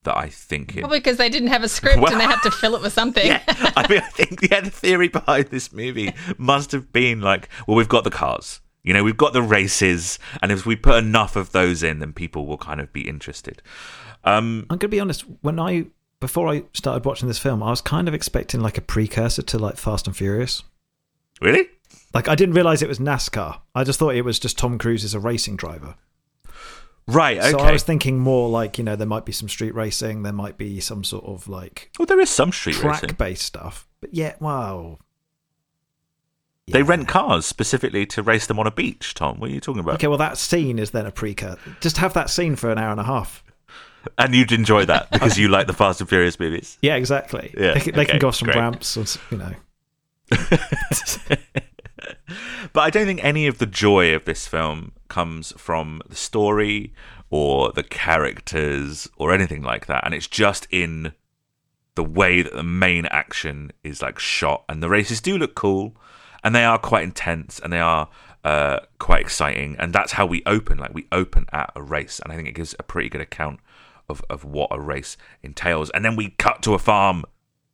that I think it Probably because they didn't have a script Well- and they had to fill it with something. yeah, I mean, I think yeah, the theory behind this movie must have been like, well, we've got the cars, you know, we've got the races, and if we put enough of those in, then people will kind of be interested. Um, I'm going to be honest. When I before I started watching this film, I was kind of expecting like a precursor to like Fast and Furious. really? Like I didn't realize it was NASCAR. I just thought it was just Tom Cruise as a racing driver. Right. Okay. So I was thinking more like you know there might be some street racing, there might be some sort of like well, there is some street racing. track based stuff. But yeah, wow. They Yeah. rent cars specifically to race them on a beach. Tom, what are you talking about? Okay, well that scene is then a precursor. Just have that scene for an hour and a half. And you'd enjoy that because you like the Fast and Furious movies. Yeah, exactly. Yeah, they, can, they okay, can go off some great. ramps, or you know. But I don't think any of the joy of this film comes from the story or the characters or anything like that. And it's just in the way that the main action is like shot. And the races do look cool and they are quite intense and they are uh, quite exciting. And that's how we open. Like we open at a race. And I think it gives a pretty good account of, of what a race entails. And then we cut to a farm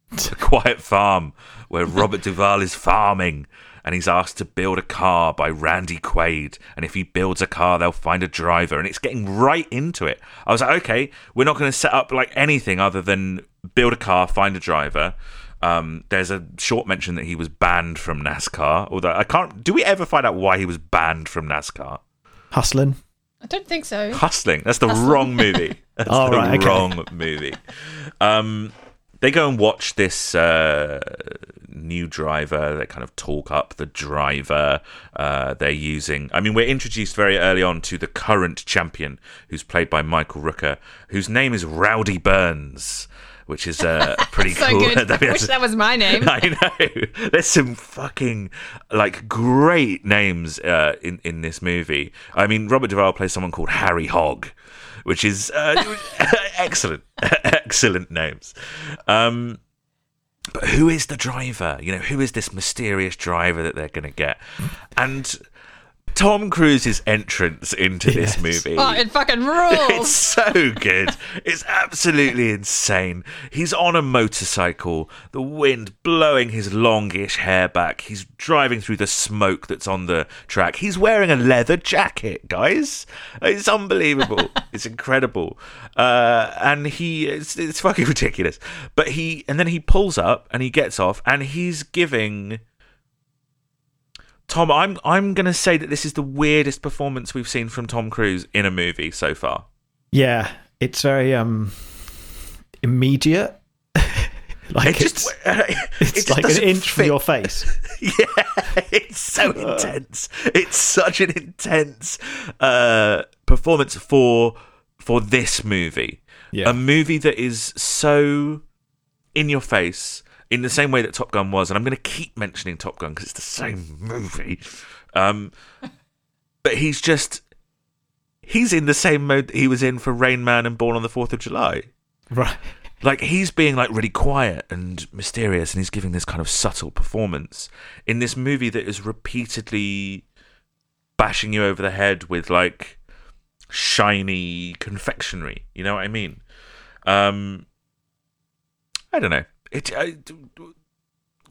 a quiet farm where Robert Duvall is farming and he's asked to build a car by Randy Quaid. And if he builds a car, they'll find a driver. And it's getting right into it. I was like, okay, we're not going to set up like anything other than build a car, find a driver. Um, there's a short mention that he was banned from NASCAR. Although I can't. Do we ever find out why he was banned from NASCAR? Hustling. I don't think so. Hustling. That's the wrong movie. That's Oh, the right, okay. wrong movie. Um, they go and watch this uh, new driver. They kind of talk up the driver. Uh, they're using. I mean, we're introduced very early on to the current champion, who's played by Michael Rooker, whose name is Rowdy Burns, which is uh, pretty So cool. good. I wish that was my name. I know. There's some fucking like great names uh, in in this movie. I mean, Robert Duvall plays someone called Harry Hogg, which is uh, excellent, excellent names. Um, but who is the driver? You know, who is this mysterious driver that they're going to get? And Tom Cruise's entrance into this movie. Oh, it fucking rules. It's so good. It's absolutely insane. He's on a motorcycle, the wind blowing his longish hair back. He's driving through the smoke that's on the track. He's wearing a leather jacket, guys. It's unbelievable. it's incredible. Uh, and he, it's, it's fucking ridiculous. But he, and then he pulls up and he gets off and he's giving. Tom, I'm I'm gonna say that this is the weirdest performance we've seen from Tom Cruise in a movie so far. Yeah, it's very um immediate. like It it's, just it's it like an inch from your face. Yeah, it's so intense. It's such an intense uh, performance for for this movie. Yeah. A movie that is so in your face in the same way that Top Gun was, and I'm going to keep mentioning Top Gun because it's the same movie. Um, but he's just he's in the same mode that he was in for Rain Man and Born on the Fourth of July Right. like he's being like really quiet and mysterious and he's giving this kind of subtle performance in this movie that is repeatedly bashing you over the head with like shiny confectionery you know what i mean um i don't know it I,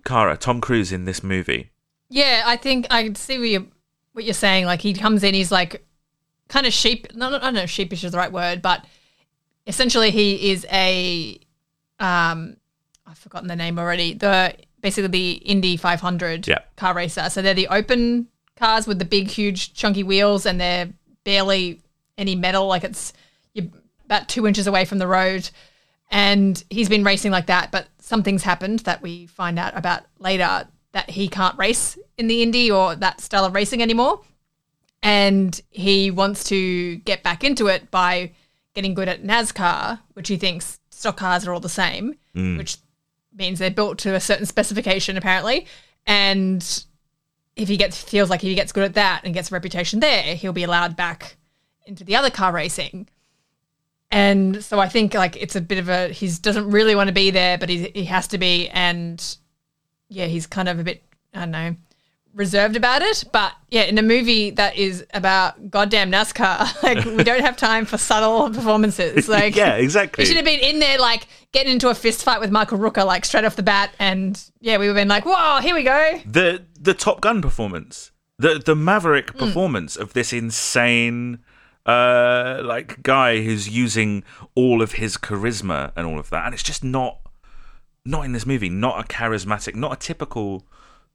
Cara, Tom Cruise in this movie. Yeah, I think I see what you're, what you're saying. Like he comes in, he's like kind of sheep. No, no, I don't know if sheepish is the right word, but essentially he is a um, I've forgotten the name already. The basically the Indy 500 Yeah. car racer. So they're the open cars with the big, huge, chunky wheels, and they're barely any metal. Like it's you're about two inches away from the road. And he's been racing like that, but something's happened that we find out about later that he can't race in the Indy or that style of racing anymore. And he wants to get back into it by getting good at NASCAR, which he thinks stock cars are all the same, mm. which means they're built to a certain specification apparently. And if he gets feels like he gets good at that and gets a reputation there, he'll be allowed back into the other car racing. And so I think like it's a bit of a he doesn't really want to be there, but he he has to be, and yeah, he's kind of a bit I don't know reserved about it. But yeah, in a movie that is about goddamn NASCAR, like we don't have time for subtle performances. Like yeah, exactly. He should have been in there like getting into a fist fight with Michael Rooker like straight off the bat, and yeah, we would have been like, whoa, here we go. The the Top Gun performance, the the Maverick mm. performance of this insane uh, like guy who's using all of his charisma and all of that, and it's just not not in this movie. Not a charismatic, not a typical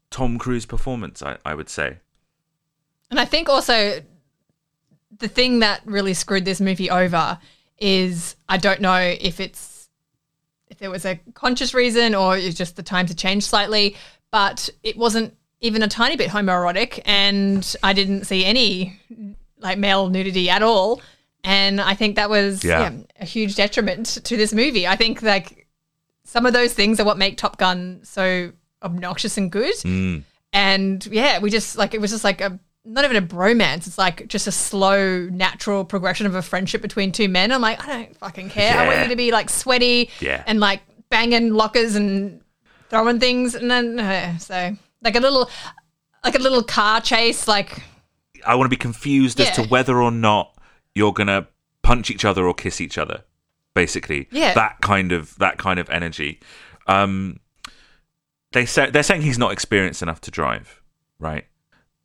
Tom Cruise performance. I, I would say. And I think also the thing that really screwed this movie over is I don't know if it's if there was a conscious reason or it's just the times had changed slightly, but it wasn't even a tiny bit homoerotic, and I didn't see any like male nudity at all. And I think that was yeah. Yeah, a huge detriment to this movie. I think like some of those things are what make Top Gun so obnoxious and good. Mm. And yeah, we just like it was just like a not even a bromance. It's like just a slow, natural progression of a friendship between two men. I'm like, I don't fucking care. Yeah. I want you to be like sweaty and like banging lockers and throwing things, and then uh, so like a little, like a little car chase, like I want to be confused yeah. as to whether or not you're gonna punch each other or kiss each other. Basically, yeah, that kind of that kind of energy. Um, they say they're saying he's not experienced enough to drive, right?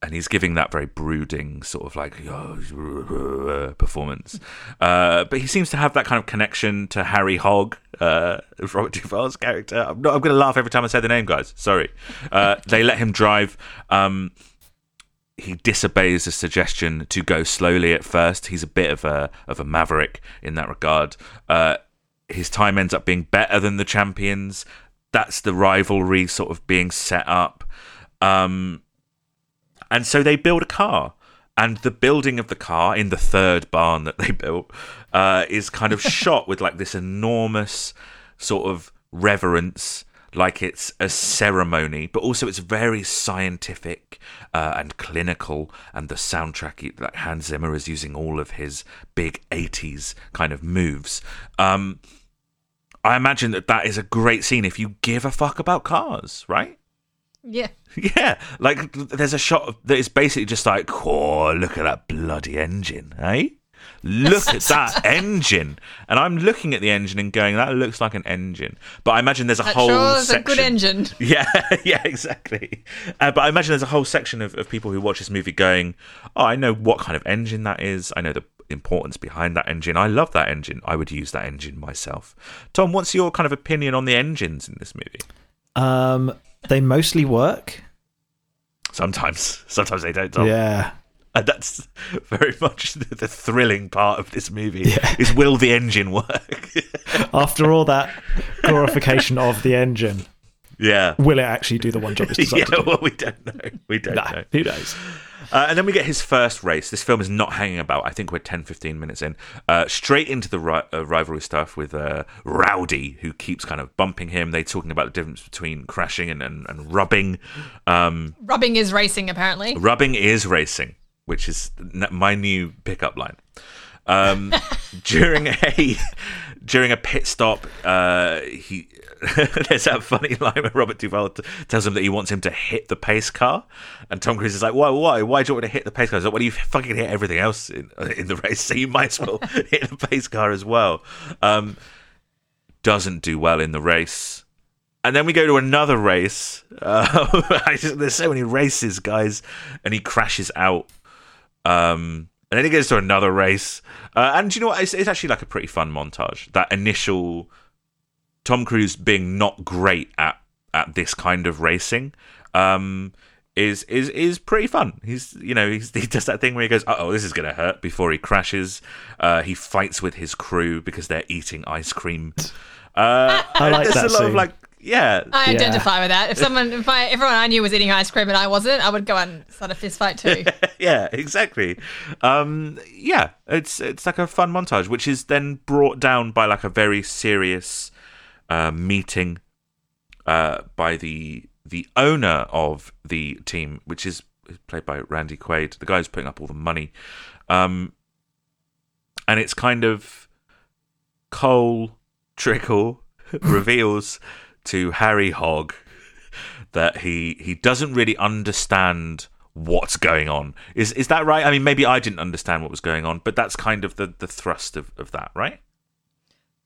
And he's giving that very brooding sort of like oh, performance, uh, but he seems to have that kind of connection to Harry Hogg, uh, Robert Duvall's character. I'm, not, I'm going to laugh every time I say the name, guys. Sorry. Uh, they let him drive. Um, he disobeys a suggestion to go slowly at first. He's a bit of a of a maverick in that regard. Uh, his time ends up being better than the champions. That's the rivalry sort of being set up. Um, and so they build a car. And the building of the car in the third barn that they built uh, is kind of shot with like this enormous sort of reverence like it's a ceremony, but also it's very scientific uh, and clinical. And the soundtrack, like Hans Zimmer is using all of his big 80s kind of moves. Um, I imagine that that is a great scene if you give a fuck about cars, right? Yeah. Yeah. Like, there's a shot that is basically just like, oh, look at that bloody engine, eh? Look at that engine. And I'm looking at the engine and going, that looks like an engine. But I imagine there's a that whole sure section. a good engine. Yeah, yeah, exactly. Uh, but I imagine there's a whole section of, of people who watch this movie going, oh, I know what kind of engine that is. I know the importance behind that engine. I love that engine. I would use that engine myself. Tom, what's your kind of opinion on the engines in this movie? Um, they mostly work. Sometimes, sometimes they don't. Tom. Yeah, and that's very much the, thrilling part of this movie yeah. is will the engine work after all that glorification of the engine yeah will it actually do the one job it's designed yeah well we don't know we don't nah, know who knows uh, and then we get his first race. This film is not hanging about. I think we're 10, 15 minutes in. Uh, straight into the ri- uh, rivalry stuff with uh, Rowdy, who keeps kind of bumping him. They're talking about the difference between crashing and, and, and rubbing. Um, rubbing is racing, apparently. Rubbing is racing which is my new pickup line. Um, during a during a pit stop, uh, he there's that funny line where Robert Duvall t- tells him that he wants him to hit the pace car, and Tom Cruise is like, "Why? Why? Why do you want to hit the pace car?" He's like, "Well, you fucking hit everything else in, in the race, so you might as well hit the pace car as well." Um, doesn't do well in the race. And then we go to another race. Uh, just, there's so many races, guys, and he crashes out um, and then he goes to another race. Uh, and you know what? It's, it's, actually like a pretty fun montage. That initial Tom Cruise being not great at at this kind of racing um, is is is pretty fun. He's you know he's, he does that thing where he goes, oh, this is gonna hurt before he crashes. Uh, he fights with his crew because they're eating ice cream. Uh, I like there's that a lot scene. of like yeah. I identify with that. If someone, if I, everyone I knew was eating ice cream and I wasn't, I would go and start a fist fight too. yeah, exactly. Um, yeah, it's it's like a fun montage, which is then brought down by like a very serious uh, meeting uh, by the the owner of the team, which is played by Randy Quaid, the guy who's putting up all the money. Um, and it's kind of Cole Trickle reveals to Harry Hogg that he he doesn't really understand what's going on. Is is that right? I mean, maybe I didn't understand what was going on, but that's kind of the the thrust of, of that, right?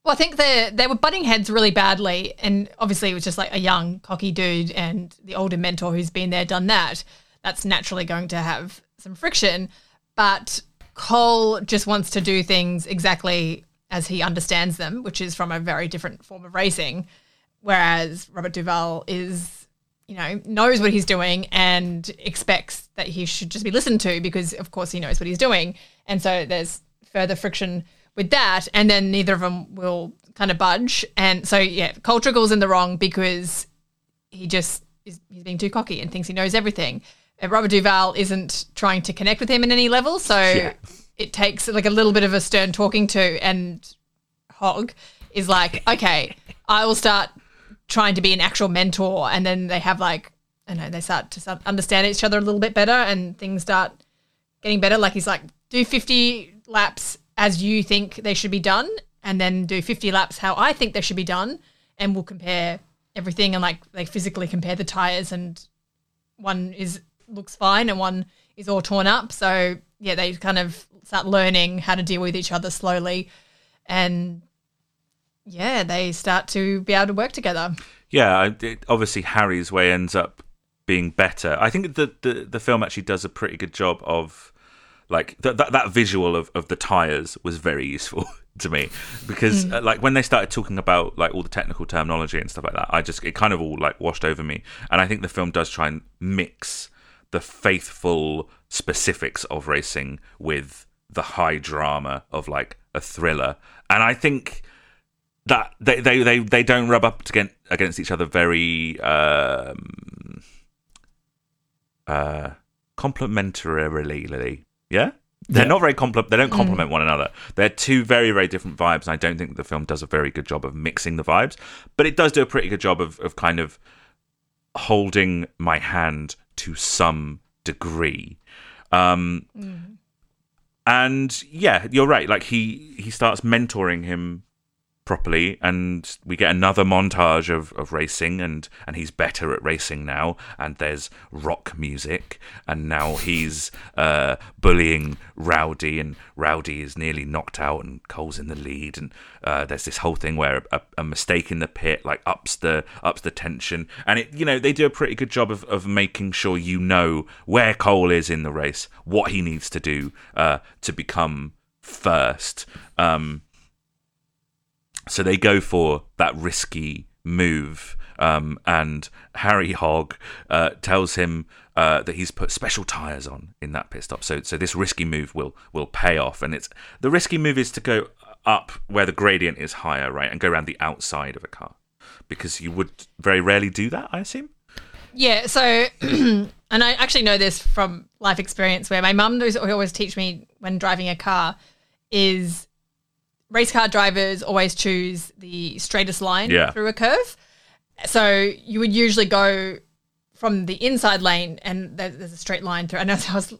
Well, I think they they were butting heads really badly, and obviously it was just like a young cocky dude and the older mentor who's been there, done that. That's naturally going to have some friction, but Cole just wants to do things exactly as he understands them, which is from a very different form of racing. Whereas Robert Duvall is, you know, knows what he's doing and expects that he should just be listened to because, of course, he knows what he's doing. And so there's further friction with that. And then neither of them will kind of budge. And so, yeah, Cole Trickle's in the wrong because he just is he's being too cocky and thinks he knows everything. And Robert Duvall isn't trying to connect with him in any level. So Yeah. it takes like a little bit of a stern talking to. And Hogg is like, okay, I will start trying to be an actual mentor. And then they have like, I know, they start to start understand each other a little bit better and things start getting better. Like he's like, do 50 laps as you think they should be done, and then do 50 laps how I think they should be done, and we'll compare everything and like they physically compare the tires, and one is looks fine and one is all torn up. So yeah, they kind of start learning how to deal with each other slowly, and yeah, they start to be able to work together. Yeah, it, obviously Harry's way ends up being better. I think the the, the film actually does a pretty good job of like th- that that visual of, of the tires was very useful to me because uh, like when they started talking about like all the technical terminology and stuff like that, I just it kind of all like washed over me. And I think the film does try and mix the faithful specifics of racing with the high drama of like a thriller. And I think that they they they, they don't rub up against against each other very um uh complementarily yeah? They're Yeah. not very compl- they don't complement one another. They're two very very different vibes and i don't think the film does a very good job of mixing the vibes but it does do a pretty good job of, of kind of holding my hand to some degree. Um and yeah you're right. Like he he starts mentoring him properly and we get another montage of, of racing and and he's better at racing now and there's rock music and now he's uh bullying rowdy and rowdy is nearly knocked out and cole's in the lead and uh there's this whole thing where a, a mistake in the pit like ups the ups the tension and it you know they do a pretty good job of, of making sure you know where cole is in the race what he needs to do uh to become first um so they go for that risky move. Um, and Harry Hogg uh, tells him uh, that he's put special tires on in that pit stop. So, so this risky move will will pay off. And it's the risky move is to go up where the gradient is higher, right, and go around the outside of a car, because you would very rarely do that. I assume. Yeah, so and I actually know this from life experience where my mum does always teach me when driving a car is race car drivers always choose the straightest line Yeah. through a curve. So you would usually go from the inside lane and there's a straight line through. I know I was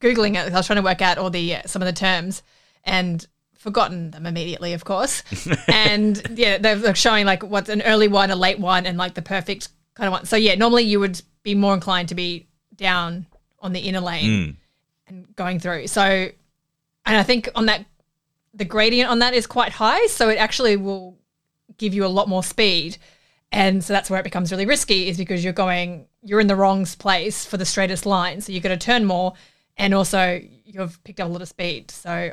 googling it. I was trying to work out all the uh, some of the terms and forgotten them immediately, of course. and yeah, they're they're showing like what's an early one, a late one, and like the perfect kind of one. So yeah, normally you would be more inclined to be down on the inner lane and going through. So, and I think on that, the gradient on that is quite high, so it actually will give you a lot more speed. And so that's where it becomes really risky, is because you're going, you're in the wrong place for the straightest line. So you've got to turn more, and also you've picked up a lot of speed. So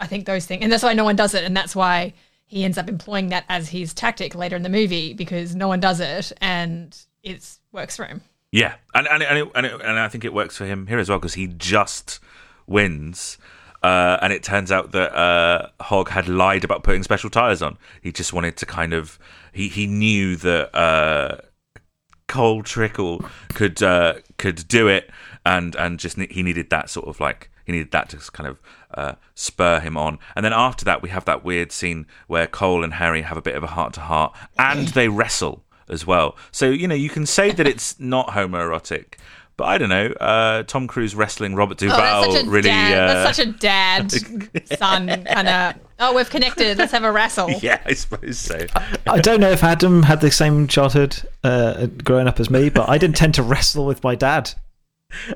I think those things, and that's why no one does it, and that's why he ends up employing that as his tactic later in the movie because no one does it, and it works for him. Yeah, and and and, it, and, it, and I think it works for him here as well because he just wins, uh, and it turns out that uh, Hogg had lied about putting special tires on. He just wanted to kind of he he knew that uh, Cole Trickle could uh, could do it, and and just he needed that sort of like he needed that to kind of uh, spur him on. And then after that, we have that weird scene where Cole and Harry have a bit of a heart to heart, and they wrestle as well. So you know you can say that it's not homoerotic, but I don't know. Uh, Tom Cruise wrestling Robert Duvall Oh, that's such a really. dad. uh, That's such a dad son kind of. Oh, we've connected. Let's have a wrestle. yeah, I suppose so. I don't know if Adam had the same childhood uh, growing up as me, but I didn't tend to wrestle with my dad.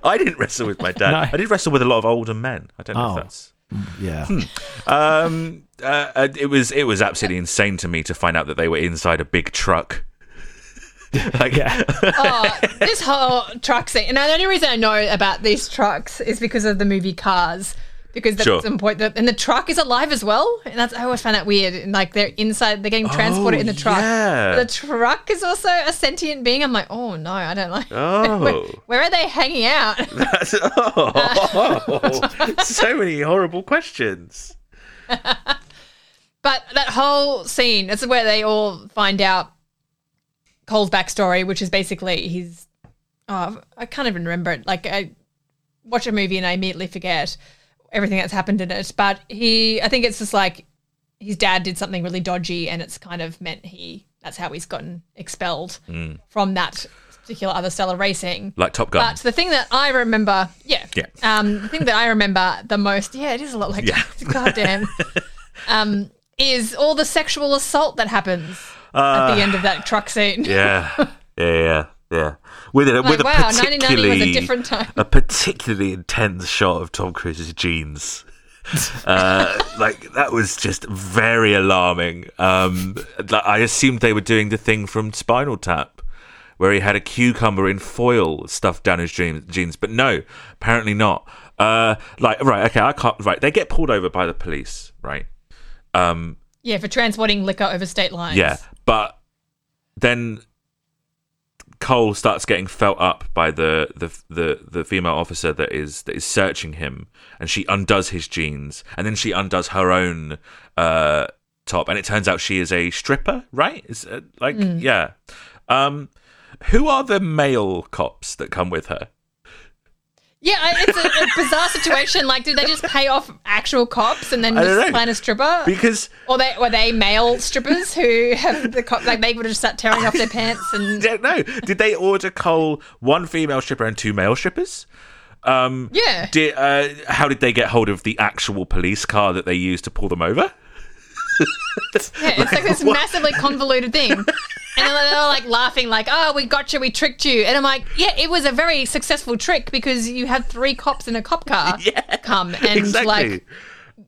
I didn't wrestle with my dad. No. I did wrestle with a lot of older men. I don't know Oh. if that's. Yeah. Um, uh, uh, it was it was absolutely insane to me to find out that they were inside a big truck. like, Yeah. Oh, this whole truck scene. And the only reason I know about these trucks is because of the movie Cars. Because that's Sure. some point that and the truck is alive as well. And that's I always find that weird. And like they're inside they're getting transported Oh, in the oh, truck. yeah. The truck is also a sentient being. I'm like, oh no, I don't like Oh. where, where are they hanging out? That's, oh, so many horrible questions. But that whole scene, that's where they all find out Cole's backstory, which is basically he's. Oh, I can't even remember it. Like, I watch a movie and I immediately forget everything that's happened in it. But he, I think it's just like his dad did something really dodgy and it's kind of meant he, that's how he's gotten expelled from that particular other stellar racing. Like Top Gun. But the thing that I remember, yeah, Yeah. um, the thing that I remember the most, yeah, it is a lot like Yeah. goddamn, um, is all the sexual assault that happens at the end of that truck scene. yeah, yeah, yeah, yeah. With a with a wow, 1990 was a particularly different time. a particularly intense shot of Tom Cruise's jeans. uh, like that was just very alarming. Um, like, I assumed they were doing the thing from Spinal Tap, where he had a cucumber in foil stuffed down his jeans, jeans but no, apparently not. Uh, like right, okay, I can't. Right, they get pulled over by the police, right? Um, Yeah, for transporting liquor over state lines. yeah, but then Cole starts getting felt up by the, the the the female officer that is that is searching him, and she undoes his jeans, and then she undoes her own uh, top, and it turns out she is a stripper, right? Is uh, like yeah. Um, who are the male cops that come with her? Yeah, it's a, a bizarre situation. Like, did they just pay off actual cops and then I don't just know. plan a stripper? Because or they were they male strippers who have the cop like they would have just start tearing off their pants and don't know. Did they order Cole one female stripper and two male strippers? Um, yeah. Did, uh, how did they get hold of the actual police car that they used to pull them over? Yeah, it's like this massively convoluted thing. And then they're like laughing, like, oh, we got you, we tricked you. And I'm like, yeah, it was a very successful trick because you had three cops in a cop car Yeah, come and exactly. like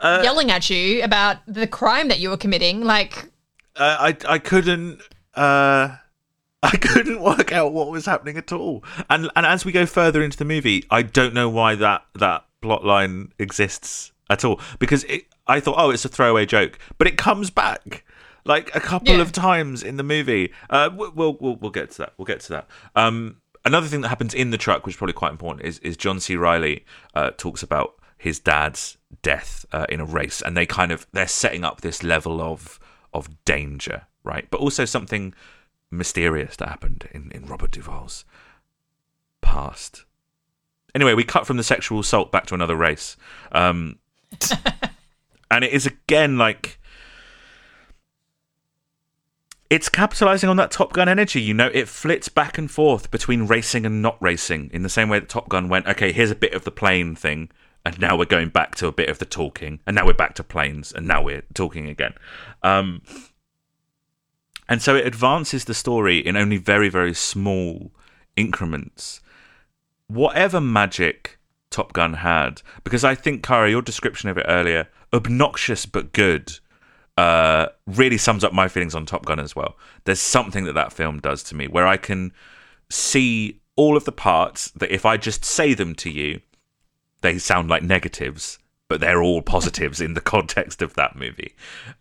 yelling at you about the crime that you were committing. Like, uh, I I couldn't uh, I couldn't work out what was happening at all. And and as we go further into the movie, I don't know why that that plot line exists at all because it, I thought, oh, it's a throwaway joke, but it comes back. Like a couple Yeah. of times in the movie, uh, we'll, we'll we'll get to that. We'll get to that. Um, another thing that happens in the truck, which is probably quite important, is is John C. Reilly uh, talks about his dad's death uh, in a race, and they kind of they're setting up this level of of danger, right? But also something mysterious that happened in in Robert Duvall's past. Anyway, we cut from the sexual assault back to another race, um, and it is again like it's capitalizing on that Top Gun energy. You know, it flits back and forth between racing and not racing in the same way that Top Gun went, okay, here's a bit of the plane thing, and now we're going back to a bit of the talking, and now we're back to planes, and now we're talking again. Um, and so it advances the story in only very, very small increments. Whatever magic Top Gun had, because I think, Cara, your description of it earlier, obnoxious but good, uh, really sums up my feelings on Top Gun as well. There's something that that film does to me where I can see all of the parts that if I just say them to you, they sound like negatives, but they're all positives in the context of that movie.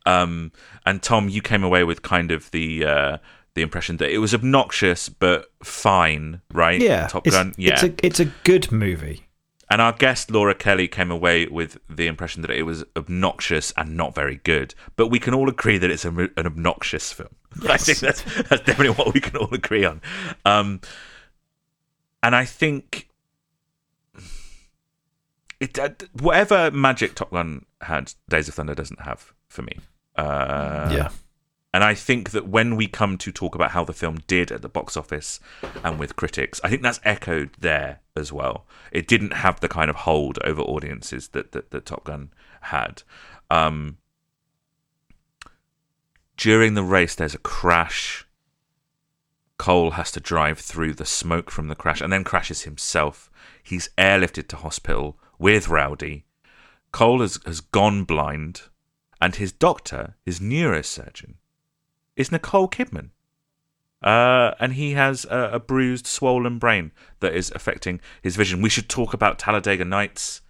Um, and Tom, you came away with kind of the uh, the impression that it was obnoxious but fine, right? Yeah. Top it's, Gun. Yeah, It's a, it's a good movie. And our guest Laura Kelly came away with the impression that it was obnoxious and not very good. But we can all agree that it's a, an obnoxious film. Yes. I think that's that's definitely what we can all agree on. Um, and I think it uh, whatever magic Top Gun had, Days of Thunder doesn't have for me. Uh, yeah. And I think that when we come to talk about how the film did at the box office and with critics, I think that's echoed there as well. It didn't have the kind of hold over audiences that that, that Top Gun had. Um, during the race, there's a crash. Cole has to drive through the smoke from the crash and then crashes himself. He's airlifted to hospital with Rowdy. Cole has, has gone blind, and his doctor, his neurosurgeon, is Nicole Kidman. Uh, and he has a, a, bruised, swollen brain that is affecting his vision. We should talk about Talladega Nights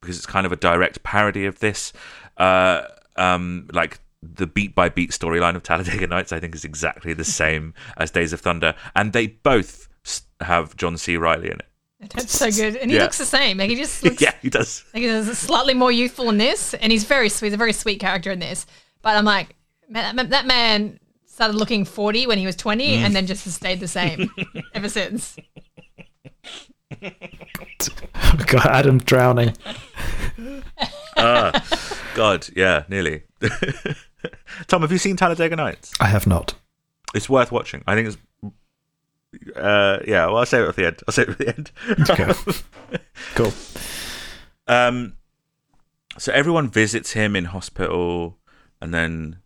because it's kind of a direct parody of this. Uh, um, like the beat by beat storyline of Talladega Nights, I think, is exactly the same as Days of Thunder, and they both have John C. Reilly in it. That's so good, and he yeah. looks the same. Like he just looks, yeah, he does. Like he's slightly more youthful in this, and he's very sweet. He's a very sweet character in this. But I'm like, man, that man started looking 40 when he was 20, mm. and then just has stayed the same ever since. God, Adam drowning. uh, God, yeah, nearly. Tom, have you seen Talladega Nights? I have not. It's worth watching. I think it's. Uh, yeah, well, I'll say it at the end. I'll say it at the end. Okay. cool. Um, so everyone visits him in hospital, and then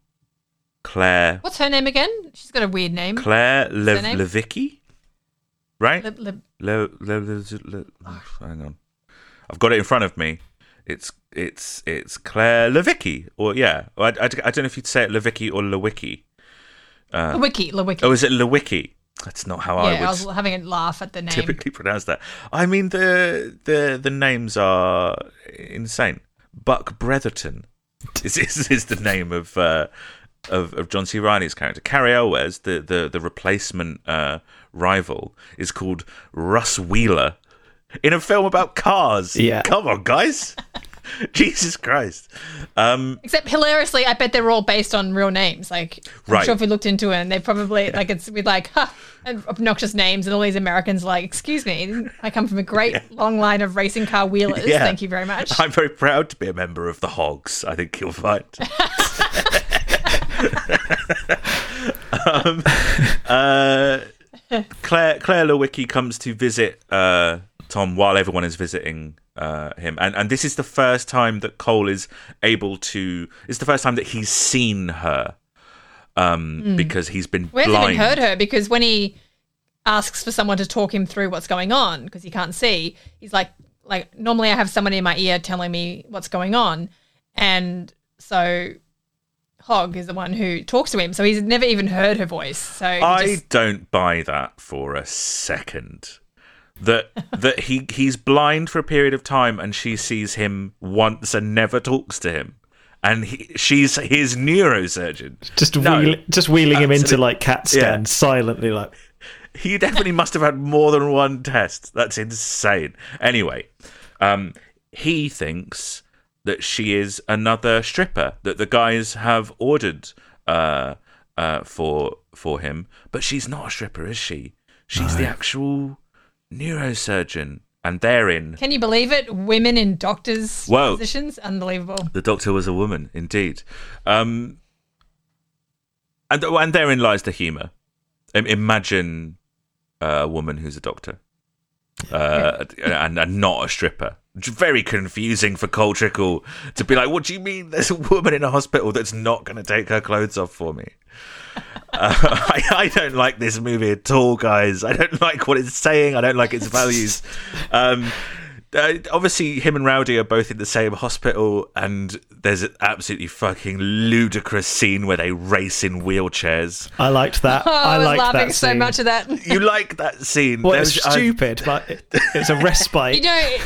Claire. What's her name again? She's got a weird name. Claire Le- Levicki, right? Le- Le- Le- Le- Le- Le- oh, hang on, I've got it in front of me. It's it's it's Claire Levicki, or yeah, I, I, I don't know if you'd say it Levicki or Lewicki. Uh, Lewicki, Lewicki. Oh, is it Lewicki? That's not how yeah, I. I was having a laugh at the name. Typically pronounce that. I mean the the the names are insane. Buck Bretherton is, is, is the name of uh, of, of John C. Reilly's character. Cary Elwes, the the the replacement uh, rival, is called Russ Wheeler in a film about cars. Yeah, come on, guys. Jesus Christ. Um, Except hilariously, I bet they're all based on real names. Like, I'm right. sure if we looked into it, and they probably like it's with like huh, obnoxious names, and all these Americans like, excuse me, I come from a great yeah. long line of racing car wheelers. Yeah. Thank you very much. I'm very proud to be a member of the Hoggs. I think you'll find. um, uh, Claire Claire Lewicki comes to visit uh, Tom while everyone is visiting uh, him, and and this is the first time that Cole is able to. It's the first time that he's seen her, um, mm. because he's been. We hasn't even heard her because when he asks for someone to talk him through what's going on because he can't see, he's like, like normally I have someone in my ear telling me what's going on, and so Hogg is the one who talks to him, so he's never even heard her voice. So I just... don't buy that for a second. That that he he's blind for a period of time, and she sees him once and never talks to him, and he, she's his neurosurgeon. Just no, wheel, just wheeling him into like CAT scan yeah. silently, like he definitely must have had more than one test. That's insane. Anyway, um, he thinks that she is another stripper that the guys have ordered uh, uh, for for him, but she's not a stripper, is she? She's no. the actual neurosurgeon, and they're in. Can you believe it? Women in doctors' Whoa. positions, unbelievable. The doctor was a woman, indeed. Um, and and therein lies the humour. Imagine a woman who's a doctor, uh, and, and not a stripper very confusing for Cole Trickle to be like, "What do you mean? There's a woman in a hospital that's not going to take her clothes off for me." uh, I, I, don't like this movie at all, guys. I don't like what it's saying. I don't like its values. Um, uh, obviously, him and Rowdy are both in the same hospital, and there's an absolutely fucking ludicrous scene where they race in wheelchairs. I liked that. Oh, I, I was liked laughing that so scene. much of that. You like that scene? Well, it's stupid, I... but it's a respite. you know,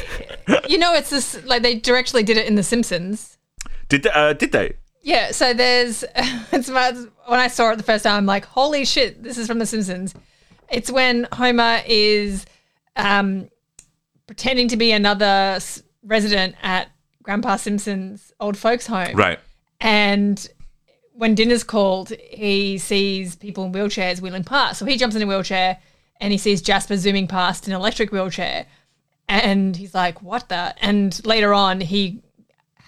you know, it's this like they directly did it in The Simpsons. Did uh, did they? Yeah. So there's it's when I saw it the first time, I'm like, holy shit, this is from The Simpsons. It's when Homer is um, pretending to be another resident at Grandpa Simpson's old folks' home. Right. And when dinner's called, he sees people in wheelchairs wheeling past. So he jumps in a wheelchair and he sees Jasper zooming past in an electric wheelchair. And he's like, what the? And later on, he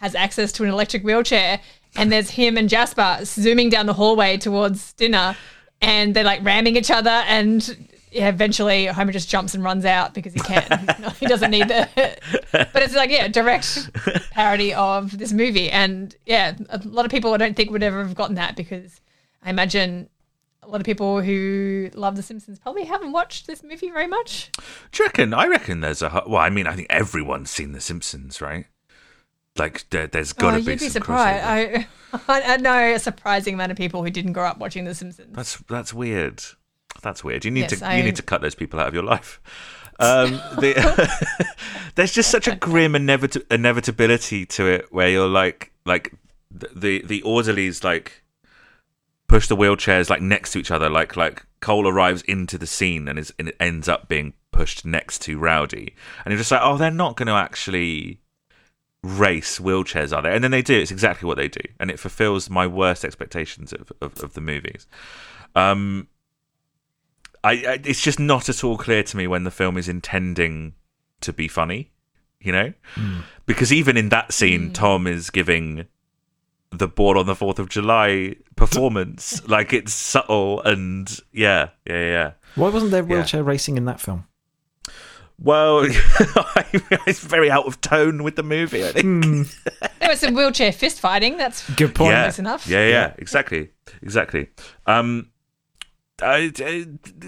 has access to an electric wheelchair. And there's him and Jasper zooming down the hallway towards dinner. And they're like ramming each other. And yeah, eventually Homer just jumps and runs out because he can. not, he doesn't need the. but it's like yeah, direct parody of this movie, and yeah, a lot of people I don't think would ever have gotten that because I imagine a lot of people who love The Simpsons probably haven't watched this movie very much. Do you reckon? I reckon there's a. Well, I mean, I think everyone's seen The Simpsons, right? Like, there, there's got to oh, be. you'd be some surprised. crossover. I, I know a surprising amount of people who didn't grow up watching The Simpsons. That's that's weird. That's weird. You need Yes, to I- you need to cut those people out of your life. Um, the, there's just such a grim inevit- inevitability to it, where you're like, like the the, orderlies like push the wheelchairs like next to each other, like like Cole arrives into the scene and is and it ends up being pushed next to Rowdy, and you're just like, oh, they're not going to actually race wheelchairs, are they? And then they do. It's exactly what they do, and it fulfills my worst expectations of of, of the movies. Um, I, I it's just not at all clear to me when the film is intending to be funny, you know, hmm. because even in that scene, hmm. Tom is giving the Born on the Fourth of July performance, like it's subtle and yeah, yeah, yeah. Why wasn't there Yeah. wheelchair racing in that film? Well, it's very out of tone with the movie. I think. Hmm. There was some wheelchair fist fighting. That's Good point. yeah, Close enough. Yeah, yeah, exactly, exactly. Um, I-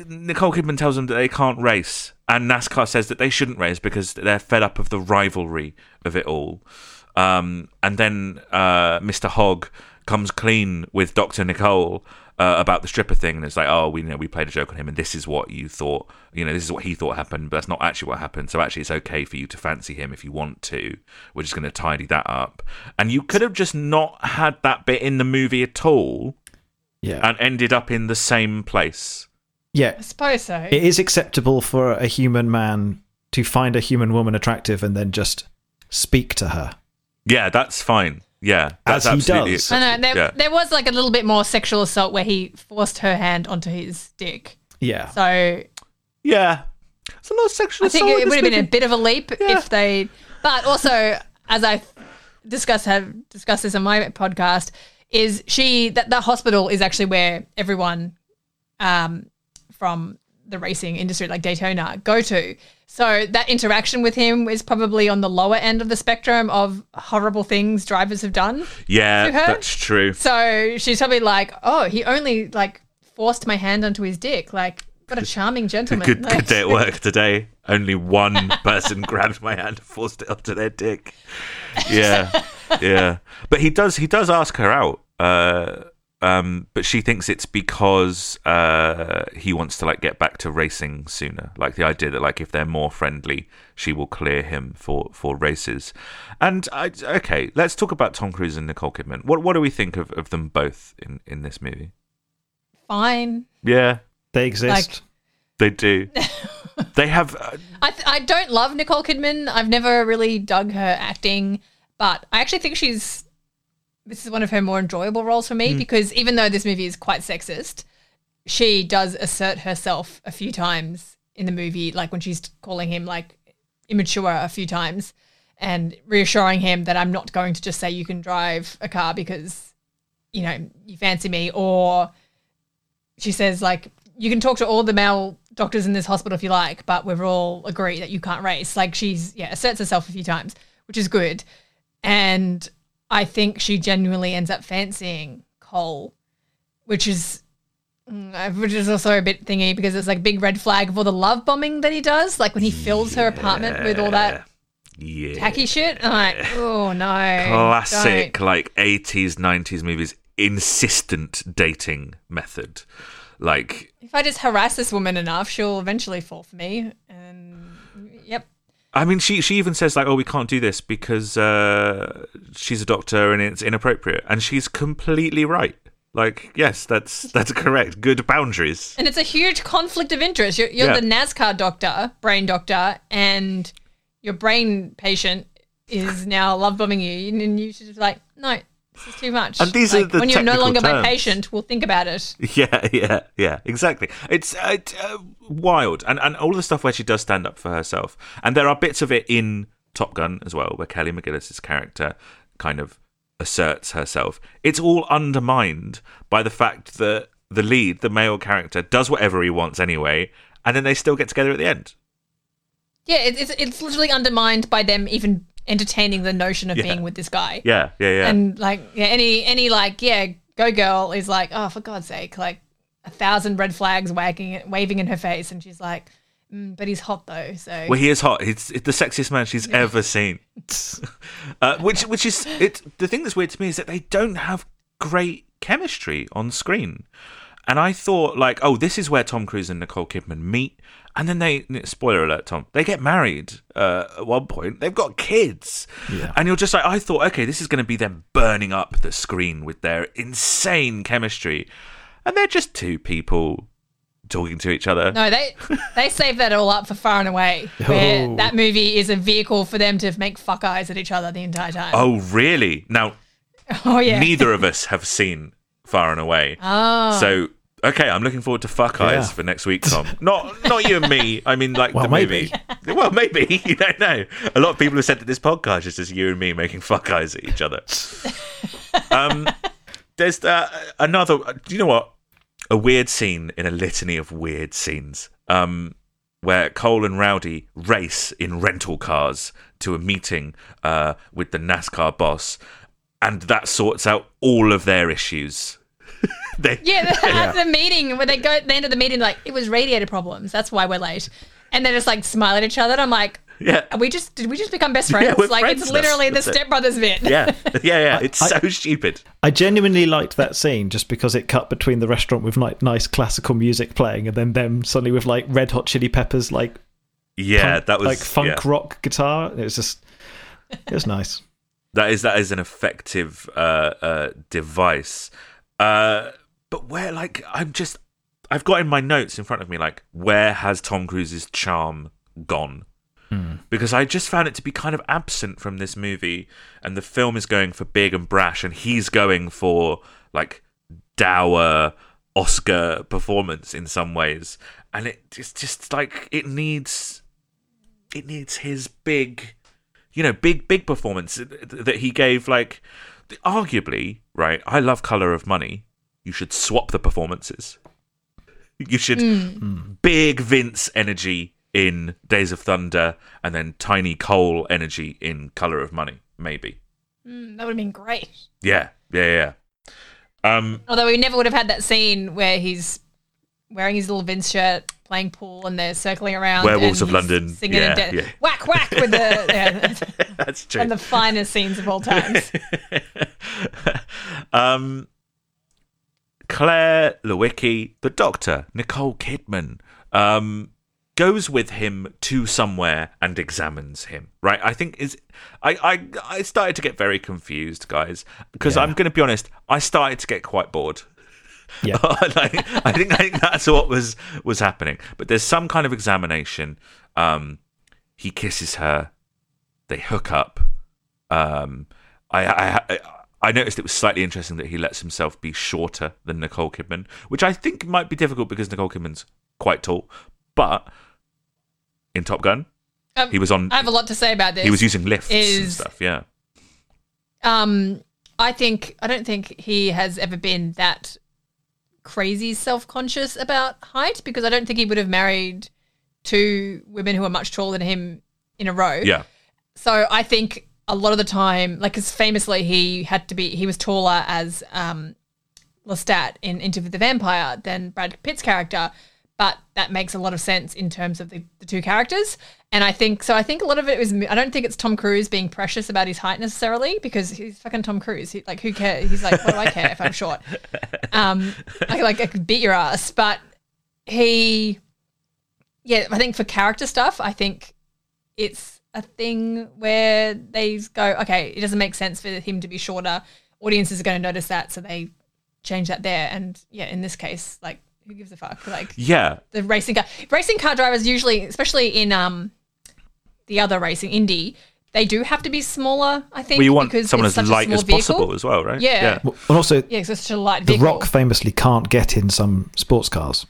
Nicole Kidman tells them that they can't race, and NASCAR says that they shouldn't race because they're fed up of the rivalry of it all. Um, and then uh, Mr. Hogg comes clean with Dr. Nicole uh, about the stripper thing, and it's like, oh, we you know we played a joke on him, and this is what you thought, you know, this is what he thought happened, but that's not actually what happened. So actually, it's okay for you to fancy him if you want to. We're just going to tidy that up, and you could have just not had that bit in the movie at all, Yeah. and ended up in the same place. yeah. I suppose so. It is acceptable for a human man to find a human woman attractive and then just speak to her. Yeah, that's fine. Yeah, As that's he absolutely does. I know there, yeah. there was like a little bit more sexual assault where he forced her hand onto his dick. Yeah. So yeah, it's a lot of sexual I think assault it would have been a bit of a leap Yeah. if they. But also, as I discussed have discussed this on my podcast, is she that the hospital is actually where everyone um, from the racing industry, like Daytona, go to. So that interaction with him is probably on the lower end of the spectrum of horrible things drivers have done. Yeah, that's true. So she's probably like, "Oh, he only like forced my hand onto his dick. Like, what a charming gentleman." Good, Like- good day at work today. Only one person grabbed my hand and forced it onto their dick. Yeah, yeah. But he does. He does ask her out. Uh, um, but she thinks it's because uh, he wants to like get back to racing sooner. Like the idea that like if they're more friendly, she will clear him for for races. And I, okay, let's talk about Tom Cruise and Nicole Kidman. What what do we think of, of them both in in this movie? Fine. Yeah, They exist. Like- they do. they have. Uh, I th- I don't love Nicole Kidman. I've never really dug her acting, but I actually think she's this is one of her more enjoyable roles for me hmm. because even though this movie is quite sexist, she does assert herself a few times in the movie, like when she's calling him like immature a few times and reassuring him that I'm not going to just say you can drive a car because you know you fancy me. Or she says like you can talk to all the male doctors in this hospital if you like, but we've all agreed that you can't race. Like she's yeah asserts herself a few times, which is good, and I think she genuinely ends up fancying Cole, which is. mm, Which is also a bit thingy because it's like big red flag for the love bombing that he does. Like when he fills her apartment with all that yeah. tacky shit. I'm like, oh no, classic don't. like 80s 90s movies insistent dating method like If I just harass this woman enough, she'll eventually fall for me. I mean she she even says like oh we can't do this because uh she's a doctor and it's inappropriate. And she's completely right. Like yes that's that's correct. Good boundaries. And it's a huge conflict of interest. You're, you're Yeah. the NASCAR doctor, brain doctor, and your brain patient is now love bombing you, and you should be like, no, this is too much. And these are Like, the when you're no longer my patient, we'll think about it. Yeah, yeah, yeah, exactly. It's uh, uh, wild, and and all the stuff where she does stand up for herself, and there are bits of it in Top Gun as well, where Kelly McGillis's character kind of asserts herself. It's all undermined by the fact that the lead, the male character, does whatever he wants anyway, and then they still get together at the end. Yeah, it's it's literally undermined by them even entertaining the notion of Yeah. being with this guy. Yeah, yeah, yeah. And like, yeah, any any like, yeah, go girl is like, oh, for God's sake, like a thousand red flags wagging waving in her face, and she's like, mm, but he's hot though, so well, he is hot. He's, he's the sexiest man she's ever seen. uh, which, which is it. The thing that's weird to me is that they don't have great chemistry on screen. And I thought, like, oh, this is where Tom Cruise and Nicole Kidman meet. And then they, spoiler alert, Tom, they get married uh, at one point. They've got kids. Yeah. And you're just like, I thought, okay, this is going to be them burning up the screen with their insane chemistry. And they're just two people talking to each other. No, they they save that all up for far and away. Where Oh. that movie is a vehicle for them to make fuck eyes at each other the entire time. Oh, really? Now, Oh, yeah. neither of us have seen Far and Away. Oh. So, okay, I'm looking forward to Fuck Eyes Yeah. for next week, Tom. Not not you and me. I mean, like Well, the maybe. movie. Well, maybe. You don't know. A lot of people have said that this podcast is just you and me making fuck eyes at each other. um, there's uh, another. Do you know what? A weird scene in a litany of weird scenes. Um, where Cole and Rowdy race in rental cars to a meeting uh, with the NASCAR boss, and that sorts out all of their issues. they, Yeah, the, at the meeting where they go at the end of the meeting, like it was radiator problems. That's why we're late. And they're just like smile at each other. And I'm like, yeah, are we just did we just become best friends? we're like friends it's literally the stepbrothers bit. yeah, yeah, yeah. It's I- so stupid. I genuinely liked that scene just because it cut between the restaurant with like nice classical music playing and then them suddenly with like red hot chili peppers like Yeah, punk- that was like funk yeah. rock guitar. It was just it was nice. That is that is an effective uh, uh, device. Uh, but where, like, I'm just, I've got in my notes in front of me, like, where has Tom Cruise's charm gone? Hmm. Because I just found it to be kind of absent from this movie, and the film is going for big and brash, and he's going for like dour Oscar performance in some ways, and it just just like it needs it needs his big you know, big, big performance that he gave. Like, arguably, right? I love Color of Money. You should swap the performances. You should big Vince energy in Days of Thunder, and then tiny Cole energy in Color of Money. Maybe. Mm, that would have been great. Yeah, yeah, yeah. Um, Although we never would have had that scene where he's wearing his little Vince shirt, playing pool, and they're circling around. Werewolves of London. singing Yeah, and da- yeah. whack whack with the yeah, that's true. one of the finest scenes of all times. um, Claire Lewicki, the Doctor, Nicole Kidman, um, goes with him to somewhere and examines him. Right? I think is I I I started to get very confused, guys, because Yeah. I'm going to be honest. I started to get quite bored. Yeah. like, I think I think that's what was was happening. But there's some kind of examination. Um, he kisses her. They hook up. Um, I, I I noticed it was slightly interesting that he lets himself be shorter than Nicole Kidman, which I think might be difficult because Nicole Kidman's quite tall. But in Top Gun, Um, he was on. I have a lot to say about this. He was using lifts and stuff. Yeah. Um, I think I don't think he has ever been that crazy self-conscious about height because I don't think he would have married two women who are much taller than him in a row. Yeah. So I think a lot of the time, like, because famously he had to be, he was taller as um, Lestat in Interview with the Vampire than Brad Pitt's character, but that makes a lot of sense in terms of the, the two characters. And I think so. I think a lot of it was. I don't think it's Tom Cruise being precious about his height necessarily because he's fucking Tom Cruise. He, like, who cares? He's like, what do I care if I'm short? Um, I like I could beat your ass, but he, yeah, I think for character stuff, I think it's a thing where they go, okay, it doesn't make sense for him to be shorter. Audiences are going to notice that, so they change that there. And yeah, in this case, like, who gives a fuck? Like Yeah. the racing car, racing car drivers usually, especially in um the other racing Indy. they do have to be smaller. I think Well, you want because someone it's as such light as vehicle. possible as well, right? Yeah. Well, and also, Yeah, it's such a light The vehicle. Rock famously can't get in some sports cars.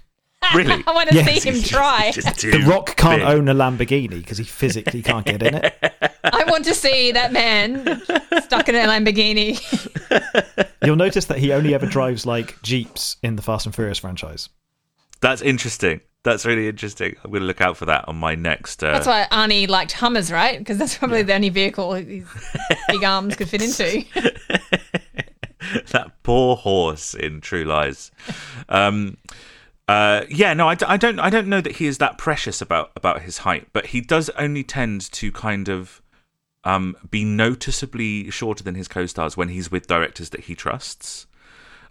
Really? I want to Yes. see him try. The Rock can't big. own a Lamborghini because he physically can't get in it. I want to see that man stuck in a Lamborghini. You'll notice that he only ever drives like Jeeps in the Fast and Furious franchise. That's interesting. that's really interesting. I'm going to look out for that on my next. Uh, That's why Arnie liked Hummers, right? Because that's probably the only vehicle his big arms could fit into. that poor horse in True Lies. Um, uh, yeah, no, I, d- I don't. I don't know that he is that precious about about his height, but he does only tend to kind of um, be noticeably shorter than his co-stars when he's with directors that he trusts,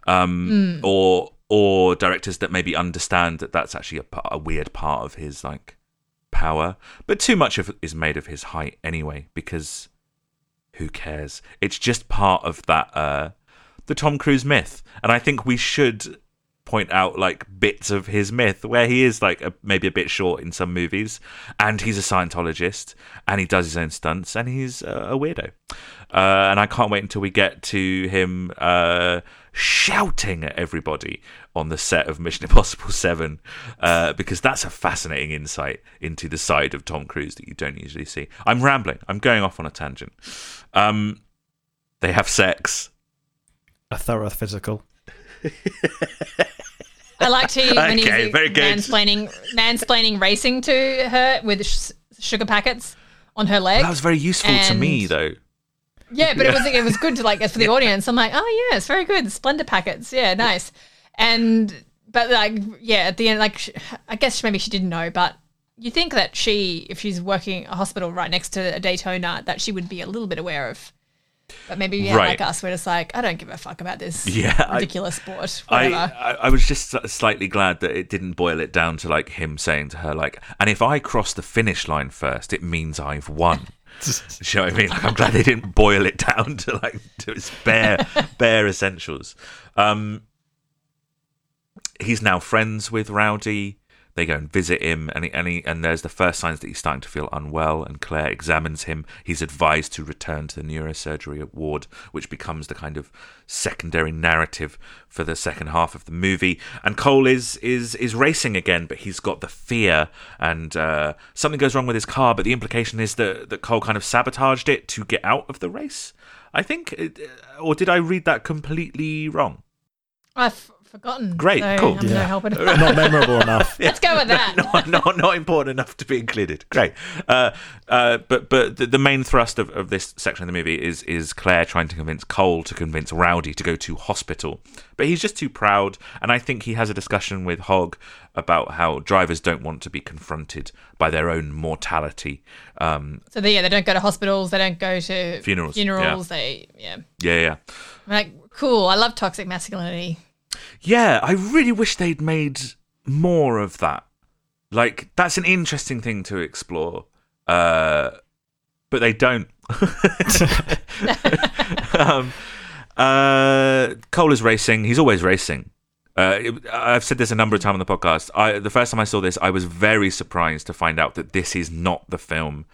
um, or or directors that maybe understand that that's actually a, a weird part of his like power. But too much of it is made of his height anyway, because who cares? It's just part of that uh, the Tom Cruise myth, and I think we should point out like bits of his myth where he is like a, maybe a bit short in some movies, and he's a Scientologist, and he does his own stunts, and he's uh, a weirdo. Uh, and I can't wait until we get to him uh, shouting at everybody on the set of Mission Impossible Seven, uh, because that's a fascinating insight into the side of Tom Cruise that you don't usually see. I'm rambling. I'm going off on a tangent. Um, they have sex. A thorough physical. I liked he when he was very good. mansplaining mansplaining racing to her with sh- sugar packets on her leg. That was very useful to me, though. Yeah, but it was it was good to like for the audience. I'm like, oh yeah, it's very good. Splenda packets, yeah, nice. And but like yeah, at the end, like sh- I guess maybe she didn't know, but you think that she, if she's working a hospital right next to a Daytona, that she would be a little bit aware of. But maybe yeah, Right. like us, we're just like, I don't give a fuck about this Yeah, I- ridiculous sport. I, Whatever. I I was just slightly glad that it didn't boil it down to like him saying to her like, and if I cross the finish line first, it means I've won. Do you know what I mean? Like, I'm glad they didn't boil it down to like to its bare bare essentials. Um, he's now friends with Rowdy. They go and visit him, and he, and he, and there's the first signs that he's starting to feel unwell. And Claire examines him. He's advised to return to the neurosurgery ward, which becomes the kind of secondary narrative for the second half of the movie. And Cole is is is racing again, but he's got the fear, and uh, something goes wrong with his car. But the implication is that that Cole kind of sabotaged it to get out of the race. I think, or did I read that completely wrong? I've forgotten. Great, so cool. I'm no Yeah. help at all. Not memorable enough. Let's go with that. not, not not important enough to be included. Great, uh, uh, but but the, the main thrust of, of this section of the movie is is Claire trying to convince Cole to convince Rowdy to go to hospital, but he's just too proud. And I think he has a discussion with Hogg about how drivers don't want to be confronted by their own mortality. Um, So they, yeah, they don't go to hospitals. They don't go to Funerals, Funerals. They yeah. yeah, yeah, I'm like cool. I love toxic masculinity. Yeah. I really wish they'd made more of that. Like that's an interesting thing to explore, uh, but they don't. um, uh, Cole is racing. He's always racing. Uh, it- I've said this a number of times on the podcast. I, the first time I saw this, I was very surprised to find out that this is not the film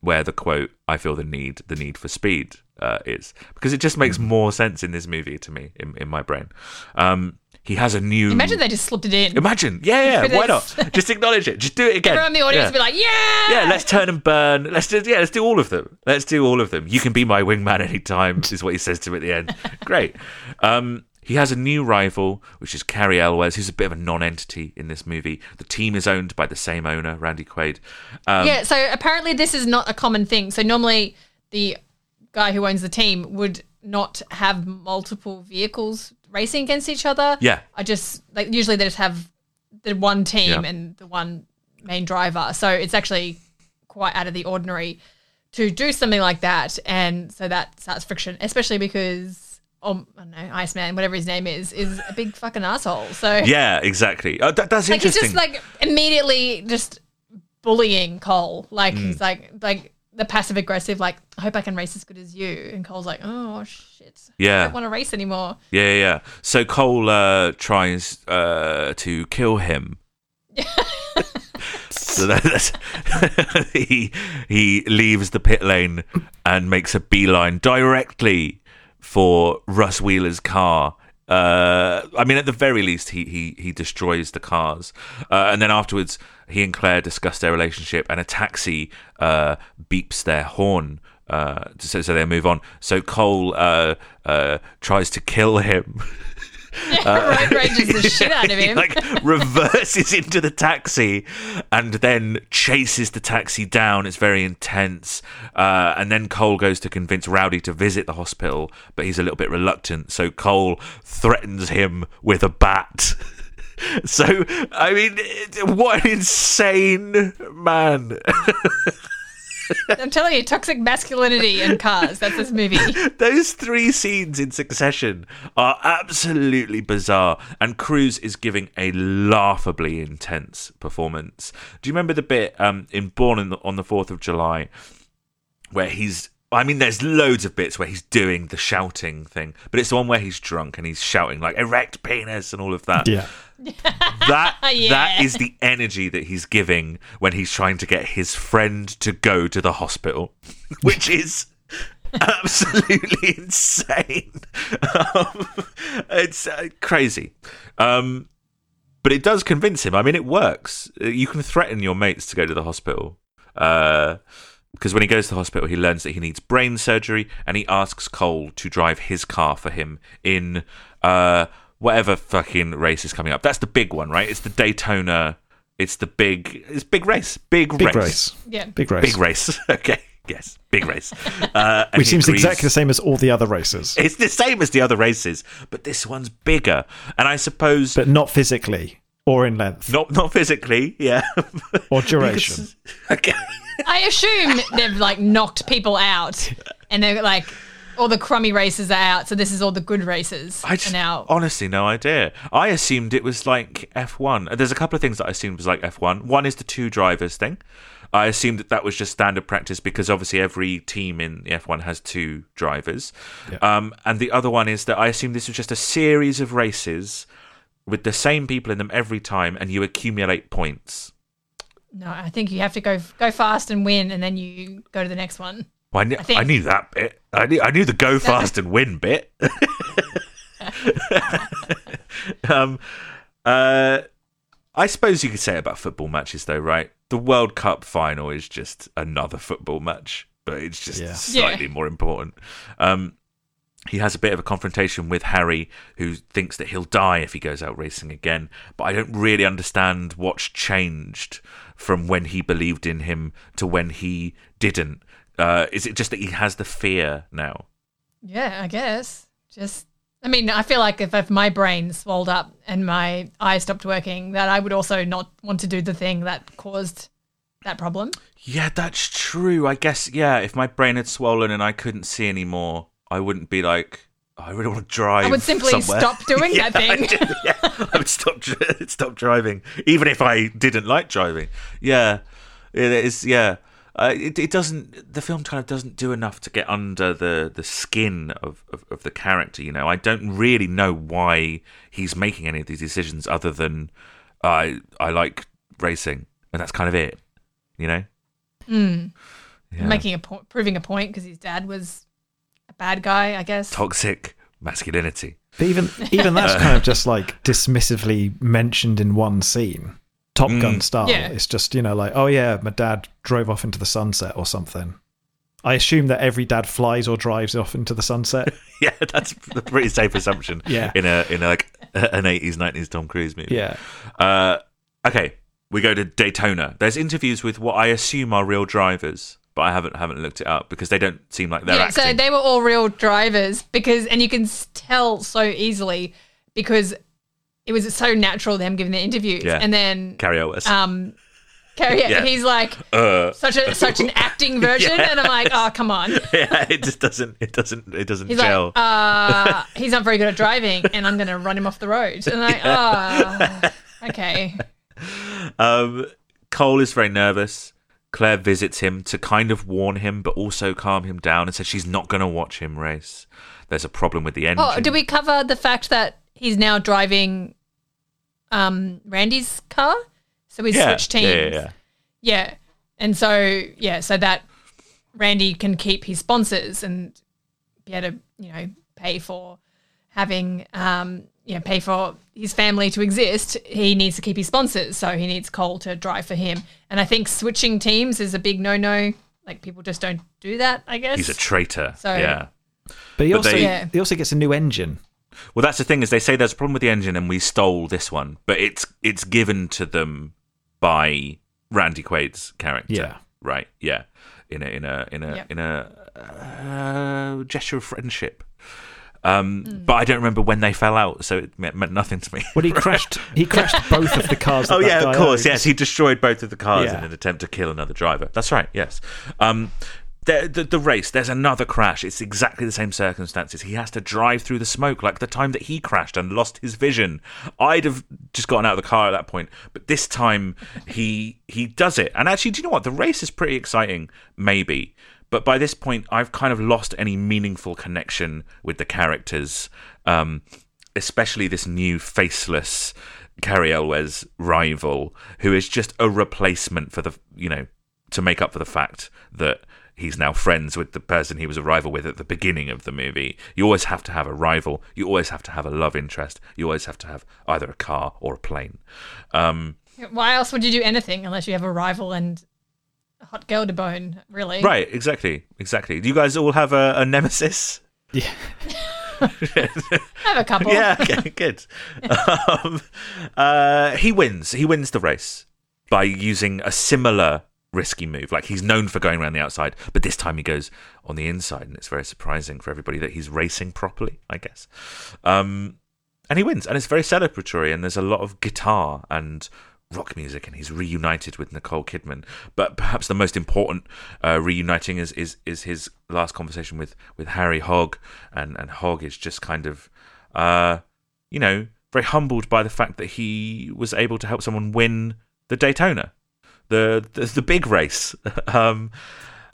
where the quote "I feel the need, the need for speed" uh, is, because it just makes more sense in this movie to me in, in my brain. Um, he has a new. Imagine they just slipped it in. Imagine, yeah, yeah. Why not? Just acknowledge it. Just do it again. Everyone in the audience yeah. would be like, yeah, Yeah, let's turn and burn. Let's do yeah, let's do all of them. Let's do all of them. You can be my wingman anytime, is what he says to him at the end. Great. Um, he has a new rival, which is Cary Elwes, who's a bit of a non-entity in this movie. The team is owned by the same owner, Randy Quaid. Um, yeah. So apparently this is not a common thing. So normally the guy who owns the team would not have multiple vehicles racing against each other. Yeah. I just like usually they just have the one team Yeah. and the one main driver. So it's actually quite out of the ordinary to do something like that, and so that starts friction, especially because. Um, I don't know, Iceman, whatever his name is, is a big fucking asshole. So Yeah, exactly. Uh, that, that's like he's just like immediately just bullying Cole. Like Mm. he's like like the passive aggressive. Like I hope I can race as good as you. And Cole's like, oh shit, I don't want to race anymore. Yeah, yeah, yeah. So Cole uh, tries uh, to kill him. so that, that's he he leaves the pit lane and makes a beeline directly for Russ Wheeler's car. Uh, I mean, at the very least, he he he destroys the cars, uh, and then afterwards, he and Claire discuss their relationship, and a taxi uh, beeps their horn. Uh, so, so they move on. So Cole uh, uh, tries to kill him. Road rages the shit out of he him. like reverses into the taxi and then chases the taxi down. It's very intense. Uh, and then Cole goes to convince Rowdy to visit the hospital, but he's a little bit reluctant. So Cole threatens him with a bat. So I mean, what an insane man! I'm telling you, toxic masculinity and cars. That's this movie. Those three scenes in succession are absolutely bizarre, and Cruise is giving a laughably intense performance. Do you remember the bit um, in Born in the, on the Fourth of July where he's? I mean, there's loads of bits where he's doing the shouting thing, but it's the one where he's drunk and he's shouting like "erect penis" and all of that. Yeah. That Yeah. that is the energy that he's giving when he's trying to get his friend to go to the hospital, which is absolutely insane. Um, it's uh, crazy. Um, but it does convince him. I mean, it works. Uh, You can threaten your mates to go to the hospital. Because when he goes to the hospital, he learns that he needs brain surgery, and he asks Cole to drive his car for him in uh, whatever fucking race is coming up. That's the big one, right? It's the Daytona. It's the big. It's big race. Big, Big race. Yeah. Big race. Big race. okay. Yes. Big race. Uh, Which seems agrees- exactly the same as all the other races, It's the same as the other races, but this one's bigger. And I suppose but not physically or in length not not physically, yeah. or duration. okay. I assume they've like knocked people out, and they're like, all the crummy races are out, so this is all the good races. I just are now. honestly no idea. I assumed it was like F1. There's a couple of things that I assumed was like F1. One is the two drivers thing. I assumed that that was just standard practice because obviously every team in the F1 has two drivers. Um, and the other one is that I assumed this was just a series of races with the same people in them every time, and you accumulate points. No, I think you have to go go fast and win, and then you go to the next one. Well, I, knew, I, think- knew that bit. I knew, I knew the go fast and win bit. um, uh, I suppose you could say about football matches, though, right? The World Cup final is just another football match, but it's just Yeah. slightly more important. Um, he has a bit of a confrontation with Harry, who thinks that he'll die if he goes out racing again. But I don't really understand what's changed from when he believed in him to when he didn't. Uh, is it just that he has the fear now? Yeah, I guess. Just, I mean, I feel like if, if my brain swelled up and my eyes stopped working, that I would also not want to do the thing that caused that problem. Yeah, that's true. I guess, yeah, if my brain had swollen and I couldn't see anymore, I wouldn't be like, "Oh, I really want to drive. I would simply somewhere." stop doing Yeah, that I thing. do, yeah, I would stop stop driving, even if I didn't like driving. Yeah, it is. Yeah, uh, it, it doesn't. The film kind of doesn't do enough to get under the the skin of, of of the character. You know, I don't really know why he's making any of these decisions other than I I like racing, and that's kind of it. You know. Yeah. Making a point, proving a point because his dad was a bad guy, I guess. toxic masculinity. But even even that's kind of just like dismissively mentioned in one scene, Top Gun style. Yeah. It's just you know like oh yeah, my dad drove off into the sunset or something. I assume that every dad flies or drives off into the sunset. Yeah, that's a pretty safe assumption. Yeah. in a in a, like an eighties nineties Tom Cruise movie. yeah, Uh, okay, we go to Daytona. There's interviews with what I assume are real drivers, but I haven't haven't looked it up because they don't seem like they're yeah, acting. so they were all real drivers because, and you can tell so easily because it was so natural them giving the interviews, Yeah. and then Carry Owens. um, Cary, Yeah. he's like Uh, such a such an acting version, Yeah. and I'm like, oh come on. yeah, it just doesn't. It doesn't. It doesn't He's gel. like, uh, he's not very good at driving, and I'm going to run him off the road. And I'm like, oh, okay. Um, Cole is very nervous. Claire visits him to kind of warn him, but also calm him down, and says she's not going to watch him race. There's a problem with the engine. Oh, did we cover the fact that he's now driving um, Randy's car? So we Yeah, switched teams. yeah, yeah, yeah. Yeah. And so, yeah, so that Randy can keep his sponsors and be able to, you know, pay for having, um, you know, pay for his family to exist. He needs to keep his sponsors. So he needs Cole to drive for him. And I think switching teams is a big no no. Like people just don't do that, I guess. He's a traitor. So- yeah. but he But also they- Yeah. he also gets a new engine Well, that's the thing is they say there's a problem with the engine and we stole this one, but it's it's given to them by Randy Quaid's character. Yeah. Right. Yeah. In a in a in a Yep. in a uh, gesture of friendship. Um, But I don't remember when they fell out, so it meant, meant nothing to me. Well, he crashed. He crashed both of the cars. that Oh that yeah, guy of course. owns. Yes, he destroyed both of the cars Yeah. in an attempt to kill another driver. That's right. Yes. Um, the, the the race. There's another crash. It's exactly the same circumstances. He has to drive through the smoke, like the time that he crashed and lost his vision. I'd have just gotten out of the car at that point, but this time he he does it. And actually, do you know what? The race is pretty exciting, maybe. But by this point, I've kind of lost any meaningful connection with the characters. Um, especially this new faceless Cary Elwes rival, who is just a replacement for the you know to make up for the fact that he's now friends with the person he was a rival with at the beginning of the movie. You always have to have a rival. You always have to have a love interest. You always have to have either a car or a plane. Um, Why else would you do anything unless you have a rival and a hot girl to bone? Really? right? Exactly. Exactly. Do you guys all have a, a nemesis? Yeah. I have a couple. Yeah, okay, good. um, uh, he wins. He wins the race by using a similar risky move. Like he's known for going around the outside, but this time he goes on the inside, and it's very surprising for everybody that he's racing properly. I guess. Um, and he wins, and it's very celebratory, and there's a lot of guitar and rock music, and he's reunited with Nicole Kidman. But perhaps the most important uh, reuniting is, is is his last conversation with with Harry Hogg, and and Hogg is just kind of, uh, you know, very humbled by the fact that he was able to help someone win the Daytona, the the, the big race. um,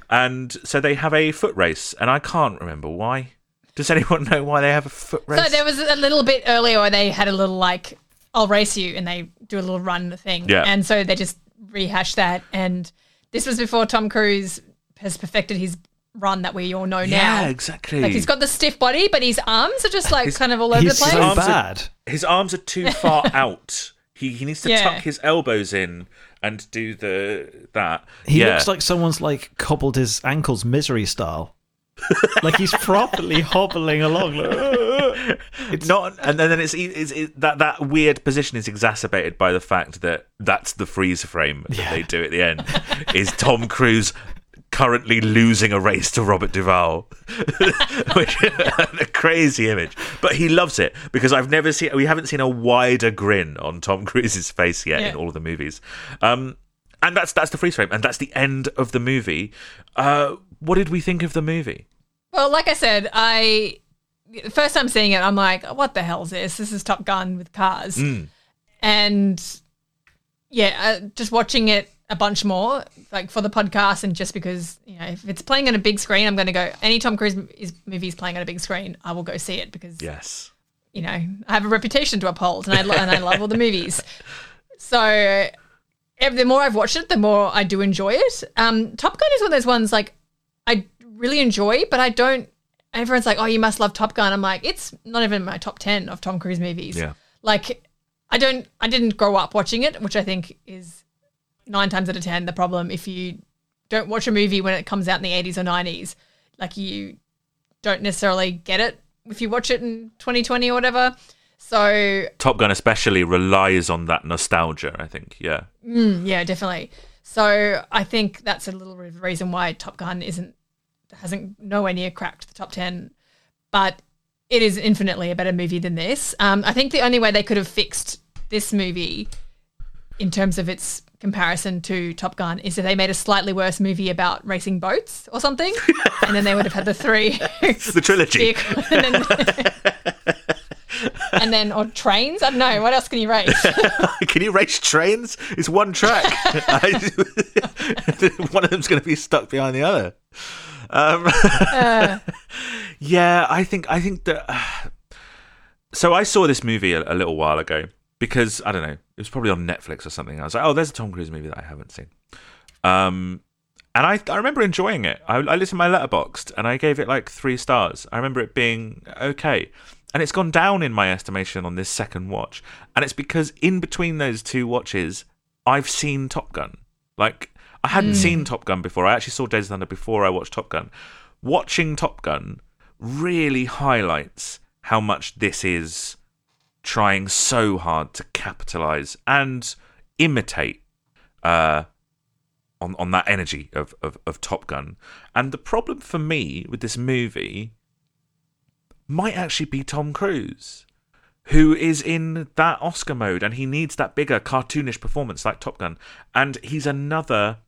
and so they have a foot race, and I can't remember why. Does anyone know why they have a foot race? So there was a little bit earlier where they had a little like, I'll race you, and they do a little run thing. Yeah. And so they just rehash that. And this was before Tom Cruise has perfected his run that we all know now. yeah, exactly. Like he's got the stiff body, but his arms are just like kind of all over the place. so Arms are- bad. his arms are too far out. He he needs to Yeah. tuck his elbows in and do the that. He yeah. looks like someone's like cobbled his ankles misery style. like he's properly hobbling along. Like, uh, uh. it's not, and then it's, it's, it, that that weird position is exacerbated by the fact that that's the freeze frame that they do at the end. is Tom Cruise currently losing a race to Robert Duvall, which a crazy image, but he loves it because I've never seen we haven't seen a wider grin on Tom Cruise's face yet Yeah. in all of the movies. Um, and that's that's the freeze frame, and that's the end of the movie. Uh, what did we think of the movie? Well, like I said, I the first time seeing it, I'm like, what the hell is this? This is Top Gun with cars. And yeah, uh, just watching it a bunch more, like for the podcast, and just because you know, if it's playing on a big screen, I'm going to go. Any Tom Cruise is, movie is playing on a big screen, I will go see it because Yes. you know I have a reputation to uphold, and I lo- and I love all the movies. So the more I've watched it, the more I do enjoy it. Um, Top Gun is one of those ones like I really enjoy, but I don't. Everyone's like, "Oh, you must love Top Gun." I'm like, it's not even my top ten of Tom Cruise movies. Yeah. Like, I don't. I didn't grow up watching it, which I think is nine times out of ten the problem. If you don't watch a movie when it comes out in the 80s or 90s, like you don't necessarily get it if you watch it in 2020 or whatever. So Top Gun especially relies on that nostalgia. I think. Yeah. yeah, definitely. So I think that's a little bit of the reason why Top Gun isn't hasn't nowhere near cracked the top ten, but it is infinitely a better movie than this. Um, I think the only way they could have fixed this movie in terms of its comparison to Top Gun is that they made a slightly worse movie about racing boats or something, and then they would have had the three The trilogy. vehicle- and then, and then or trains. I don't know what else can you race. Can you race trains? It's one track. one of them's going to be stuck behind the other. Um, yeah, I think I think that. so I saw this movie a, a little while ago because I don't know, it was probably on Netflix or something. I was like, oh, there's a Tom Cruise movie that I haven't seen. Um, and I, I remember enjoying it. I, I listened to my letterboxd and I gave it like three stars. I remember it being okay. And it's gone down in my estimation on this second watch. And it's because in between those two watches, I've seen Top Gun. Like, I hadn't seen Top Gun before. I actually saw Days of Thunder before I watched Top Gun. Watching Top Gun really highlights how much this is trying so hard to capitalize and imitate uh, on on that energy of, of of Top Gun. And the problem for me with this movie might actually be Tom Cruise, who is in that Oscar mode and he needs that bigger cartoonish performance like Top Gun. And he's another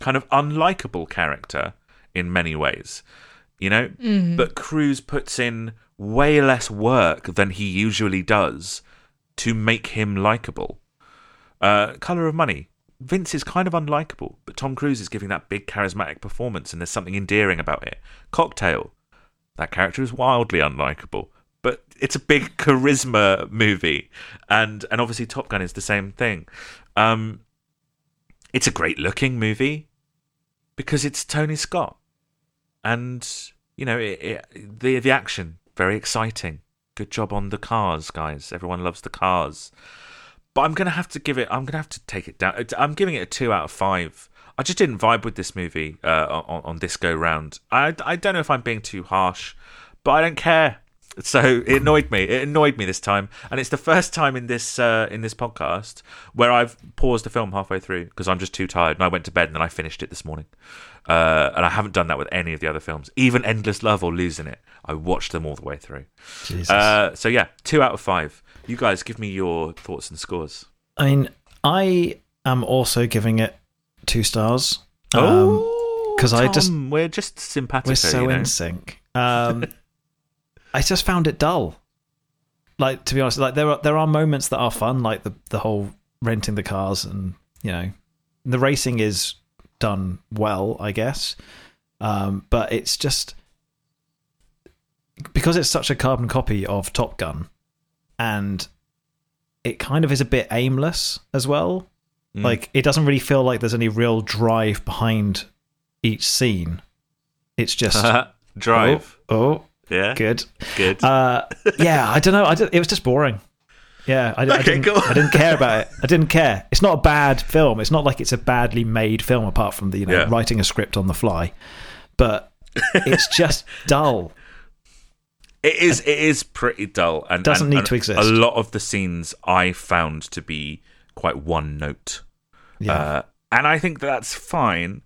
kind of unlikable character in many ways, you know? But Cruise puts in way less work than he usually does to make him likable. Uh, Color of Money. Vince is kind of unlikable, but Tom Cruise is giving that big charismatic performance, and there's something endearing about it. Cocktail. That character is wildly unlikable, but it's a big charisma movie, and and obviously Top Gun is the same thing. Um, it's a great looking movie because it's Tony Scott, and you know it, it, the the action very exciting. Good job on the cars, guys. Everyone loves the cars. But I'm gonna have to give it. I'm gonna have to take it down. I'm giving it a two out of five. I just didn't vibe with this movie uh, on, on this go round. I I don't know if I'm being too harsh, but I don't care. So it annoyed me. It annoyed me this time, and it's the first time in this uh, in this podcast where I've paused the film halfway through because I'm just too tired, and I went to bed and then I finished it this morning. Uh, and I haven't done that with any of the other films, even Endless Love or Losing It. I watched them all the way through. Jesus. Uh, so yeah, two out of five. You guys give me your thoughts and scores. I mean, I am also giving it two stars. Um, Oh, 'cause I just- we're just simpatico. we're so you know? in sync. Um, I just found it dull. Like to be honest, like there are there are moments that are fun, like the the whole renting the cars and you know the racing is done well, I guess. Um, but it's just because it's such a carbon copy of Top Gun, and it kind of is a bit aimless as well. Mm. Like it doesn't really feel like there's any real drive behind each scene. It's just Drive. Oh, oh, Yeah. good. Good. Uh, yeah, I don't know. I don't- it was just boring. Yeah, I, I didn't. cool. I didn't care about it. I didn't care. It's not a bad film. It's not like it's a badly made film, apart from the you know Yeah. writing a script on the fly. But it's just dull. It is. It is pretty dull and Doesn't and- need and to exist. A lot of the scenes I found to be quite one note, Yeah, uh, and I think that that's fine.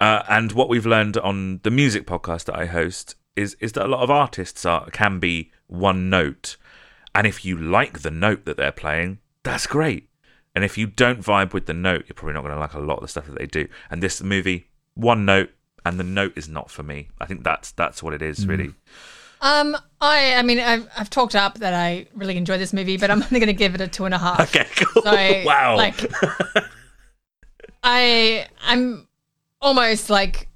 Uh, and what we've learned on the music podcast that I host is is that a lot of artists are can be one note, and if you like the note that they're playing, that's great. And if you don't vibe with the note, you're probably not going to like a lot of the stuff that they do. And this movie, one note, and the note is not for me. I think that's that's what it is, really. Um, I, I mean, I've, I've talked up that I really enjoy this movie, but I'm only going to give it a two and a half. Okay, cool. So, wow. Like, I, I'm almost like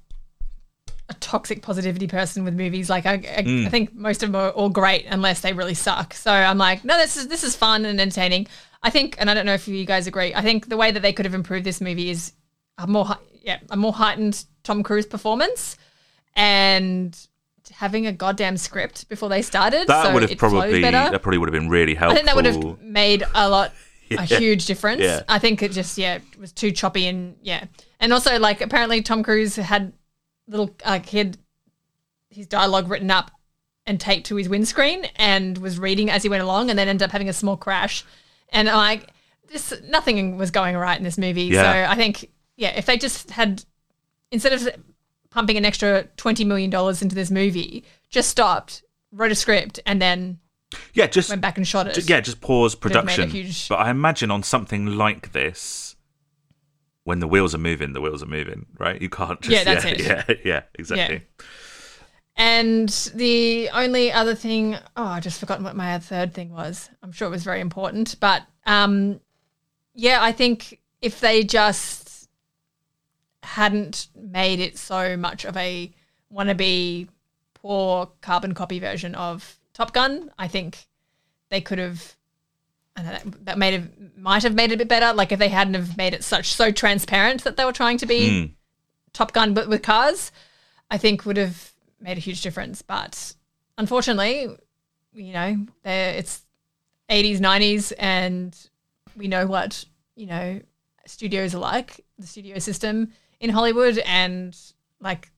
a toxic positivity person with movies. Like, I, I, Mm. I think most of them are all great unless they really suck. So I'm like, no, this is this is fun and entertaining. I think, and I don't know if you guys agree. I think the way that they could have improved this movie is a more, yeah, a more heightened Tom Cruise performance and having a goddamn script before they started. that so would have probably that probably would have been really helpful. I think that would have made a lot, a huge difference. Yeah. I think it just, yeah, it was too choppy and yeah. And also, like, apparently Tom Cruise had little, uh, he had his dialogue written up and taped to his windscreen and was reading as he went along and then ended up having a small crash. And I'm like, this, nothing was going right in this movie. Yeah. So I think, yeah, if they just had, instead of pumping an extra $20 million into this movie, just stopped, wrote a script, and then yeah, just went back and shot it. ju- yeah, just pause have made a production. huge- But I imagine on something like this, when the wheels are moving, the wheels are moving, right? You can't just Yeah, that's yeah, it. yeah, yeah, exactly. And the only other thing, oh, I just forgotten what my third thing was. I'm sure it was very important, but um, yeah, I think if they just hadn't made it so much of a wannabe poor carbon copy version of Top Gun, I think they could have. Know, that made it, might have made it a bit better. Like if they hadn't have made it such so transparent that they were trying to be Mm. Top Gun, but with cars, I think would have made a huge difference. But unfortunately, you know, it's 80s, 90s, and we know what, you know, studios are like, the studio system in Hollywood. And like,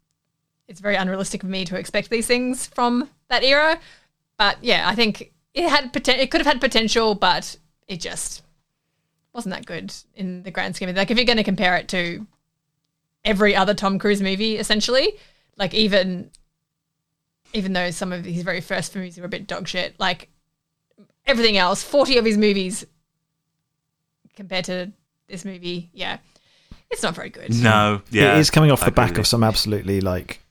it's very unrealistic of me to expect these things from that era. but yeah, I think it had poten- it could have had potential, but it just wasn't that good in the grand scheme. of Like if you're going to compare it to every other Tom Cruise movie, essentially, like even even though some of his very first movies were a bit dog shit, like everything else, forty of his movies compared to this movie, yeah, it's not very good. No, yeah, it is coming off I the back with of some absolutely like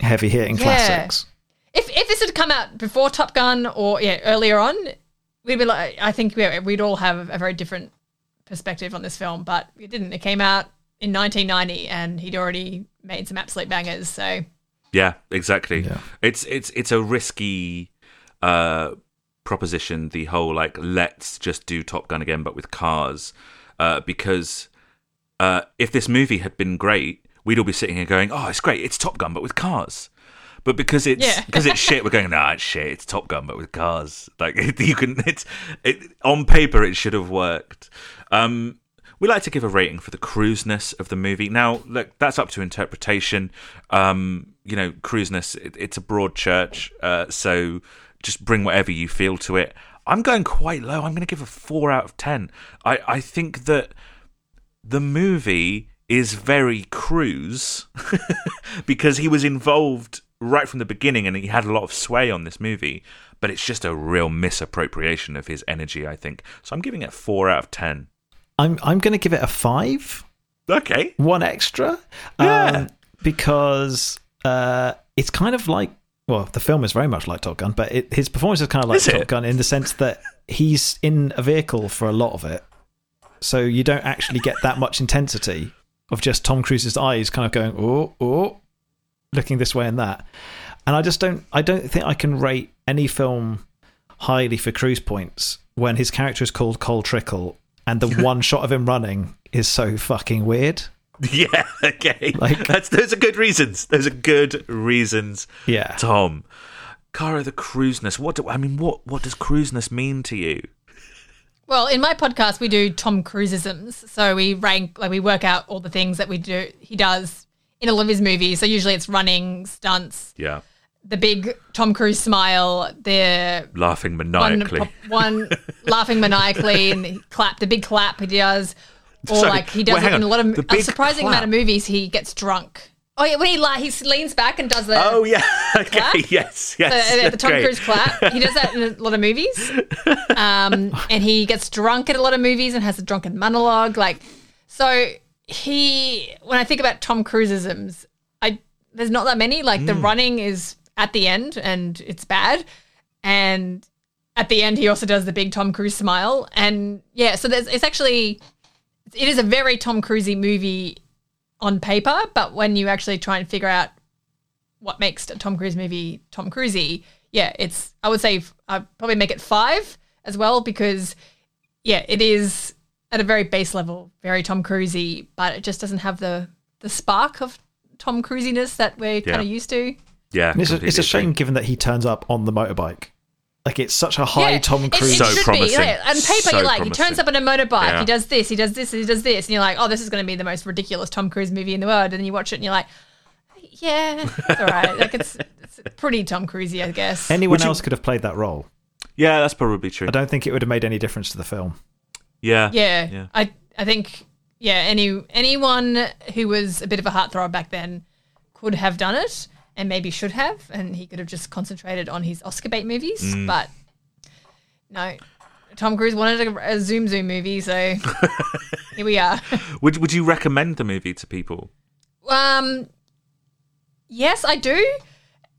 heavy hitting Yeah. classics. If if this had come out before Top Gun or yeah earlier on, we'd be like, I think we- we'd all have a very different perspective on this film. But it didn't. It came out in 1990, and he'd already made some absolute bangers. So Yeah, exactly. Yeah. It's it's it's a risky uh, proposition. The whole like let's just do Top Gun again, but with cars, uh, because uh, if this movie had been great, we'd all be sitting here going, "Oh, it's great! It's Top Gun, but with cars." But because it's Yeah. because it's shit, we're going, "Nah, it's shit! It's Top Gun, but with cars." Like you can, it's it on paper it should have worked. Um, we like to give a rating for the cruiseness of the movie. Now, look, that's up to interpretation. Um, you know, cruiseness, it, it's a broad church, uh, so just bring whatever you feel to it. I'm going quite low. I'm going to give a four out of ten. I, I think that the movie is very cruise because he was involved right from the beginning and he had a lot of sway on this movie, but it's just a real misappropriation of his energy, I think. So I'm giving it four out of ten. I'm I'm going to give it a five. Okay. one extra. Yeah. Um, because uh, it's kind of like, well, the film is very much like Top Gun, but it, his performance is kind of like Is Top it? Gun in the sense that he's in a vehicle for a lot of it. So you don't actually get that much intensity of just Tom Cruise's eyes kind of going, oh, oh, looking this way and that. And I just don't, I don't think I can rate any film highly for cruise points when his character is called Cole Trickle and the one shot of him running is so fucking weird. Yeah, okay. Like- That's those are good reasons. Those are good reasons. Yeah. Tom. Cara, the cruiseness. What do I mean? What what does cruiseness mean to you? Well, in my podcast, we do Tom Cruiseisms. So we rank, like, we work out all the things that we do. He does in all of his movies. So usually it's running, stunts, Yeah, the big Tom Cruise smile, the laughing maniacally. pop- one laughing maniacally, and the clap, the big clap he does, or like he does wait, it in a lot of a surprising amount of movies. He gets drunk. Oh yeah, when he li- he leans back and does the oh yeah, okay, Clap? yes, yes. the, the Tom. Cruise clap. He does that in a lot of movies. Um, and he gets drunk at a lot of movies and has a drunken monologue. Like, so he, when I think about Tom Cruiseisms, I there's not that many. Like the hmm. running is at the end and it's bad, and at the end he also does the big Tom Cruise smile. And yeah, so there's it's actually it is a very Tom Cruisey movie on paper, but when you actually try and figure out what makes a Tom Cruise movie Tom Cruisey, yeah, it's I would say I'd probably make it five as well because yeah, it is at a very base level, very Tom Cruisey, but it just doesn't have the the spark of Tom Cruisiness that we're kind of used to. Yeah, It's a, it's a shame given that he turns up on the motorbike. Like it's such a high yeah, Tom it- Cruise. It, So should promising. be. Yeah, on paper, So you're like, promising. he turns up on a motorbike, Yeah. he does this, he does this, he does this, and you're like, oh, this is going to be the most ridiculous Tom Cruise movie in the world. And then you watch it and you're like, yeah, it's all right. like it's, it's pretty Tom Cruisey, I guess. Anyone Would you- else could have played that role. Yeah, that's probably true. I don't think it would have made any difference to the film. Yeah, Yeah, yeah. I I think yeah, any anyone who was a bit of a heartthrob back then could have done it, and maybe should have, and he could have just concentrated on his Oscar bait movies. Mm. But no, Tom Cruise wanted a, a Zoom Zoom movie, so here we are. Would Would you recommend the movie to people? Um, yes, I do,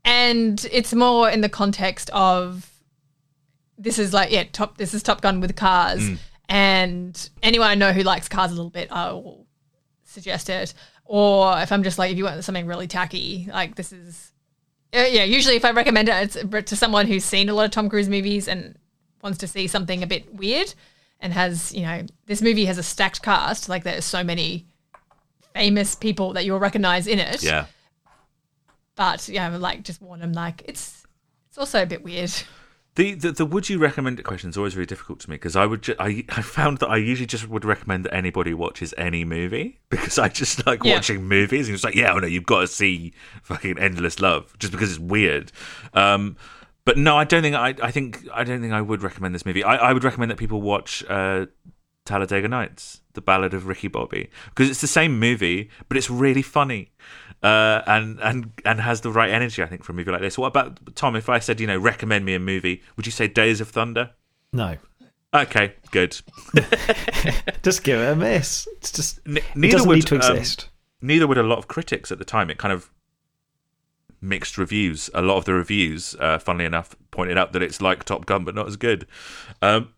and it's more in the context of this is like yeah, top. This is Top Gun with cars, and anyone I know who likes cars a little bit, I will suggest it. Or if I'm just like, if you want something really tacky, like this is, uh, yeah. Usually, if I recommend it, it's to someone who's seen a lot of Tom Cruise movies and wants to see something a bit weird, and has you know, this movie has a stacked cast. Like there's so many famous people that you'll recognize in it. Yeah, But yeah, like just warn them like it's it's also a bit weird. The, the the would you recommend it question is always really difficult to me because I would ju- I I found that I usually just would recommend that anybody watches any movie because I just like Yeah. watching movies and it's like yeah oh no you've got to see fucking endless love just because it's weird, um, but no, I don't think I. I think I don't think I would recommend this movie. I, I would recommend that people watch uh, Talladega Nights, the Ballad of Ricky Bobby, because it's the same movie, but it's really funny, uh, and and and has the right energy. I think for a movie like this. What about Tom? If I said, you know, recommend me a movie, would you say Days of Thunder? No. Okay, good. just give it a miss. It's just N- it neither doesn't would need to um, exist. neither would a lot of critics at the time. It kind of mixed reviews. A lot of the reviews, uh, funnily enough, pointed out that it's like Top Gun but not as good. Um,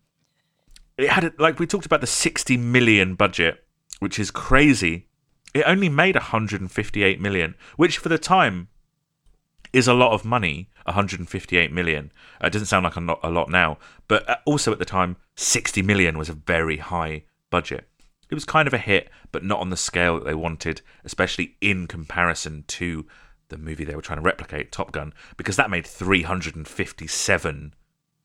it had a, like we talked about the sixty million budget, which is crazy. It only made 158 million, which for the time is a lot of money. 158 million. Uh, it doesn't sound like a lot, a lot now, but uh, also at the time, 60 million was a very high budget. It was kind of a hit, but not on the scale that they wanted, especially in comparison to the movie they were trying to replicate, Top Gun, because that made 357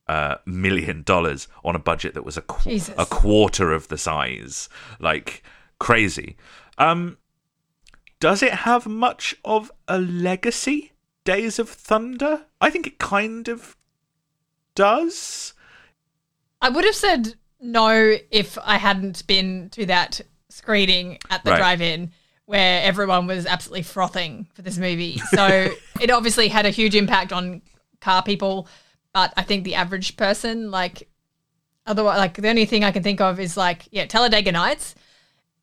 uh, million dollars on a budget that was a qu- a quarter of the size, like crazy. Um, does it have much of a legacy? Days of Thunder? I think it kind of does. I would have said no if I hadn't been to that screening at the Right. drive-in where everyone was absolutely frothing for this movie. So it obviously had a huge impact on car people, but I think the average person, like, otherwise, like the only thing I can think of is like, yeah, Talladega Nights.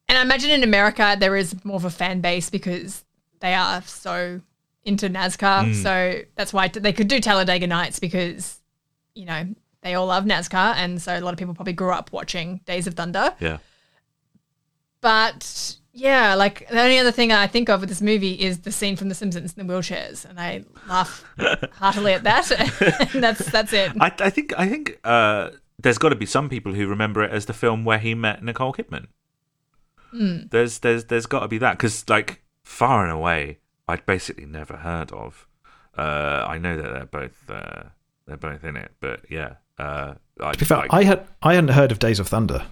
And I imagine in America there is more of a fan base because they are so into NASCAR. So that's why they could do Talladega Nights because you know, they all love NASCAR, and so a lot of people probably grew up watching Days of Thunder. Yeah. But yeah, like the only other thing I think of with this movie is the scene from The Simpsons in the wheelchairs, and I laugh heartily at that. and that's that's it. I, I think I think uh, there's got to be some people who remember it as the film where he met Nicole Kidman. There's there's there's got to be that because like far and away, I'd basically never heard of. Uh, I know that they're both uh, they're both in it, but yeah. Uh, I, To be fair, like- I had I hadn't heard of Days of Thunder.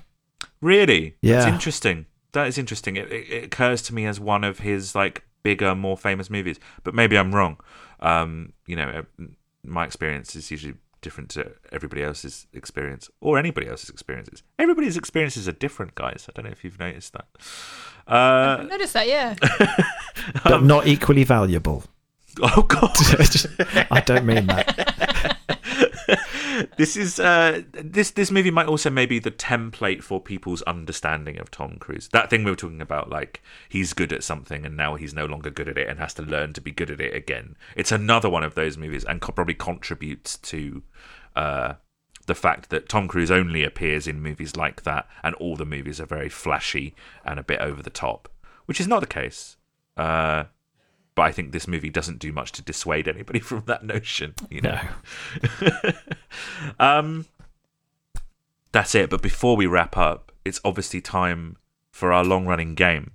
Really? That's Yeah. interesting. That is interesting. It, it, it occurs to me as one of his like bigger, more famous movies, but maybe I'm wrong. Um, you know, uh, my experience is usually different to everybody else's experience or anybody else's experiences. Everybody's experiences are different, guys. I don't know if you've noticed that. Uh, I noticed that, yeah. But not equally valuable. oh God. I don't mean that. this is uh, this this movie might also maybe the template for people's understanding of Tom Cruise. That thing we were talking about, like he's good at something and now he's no longer good at it and has to learn to be good at it again. It's another one of those movies and co- probably contributes to uh, the fact that Tom Cruise only appears in movies like that, and all the movies are very flashy and a bit over the top, which is not the case. Uh, but I think this movie doesn't do much to dissuade anybody from that notion. You know. No. Um, that's it. But before we wrap up, it's obviously time for our long-running game.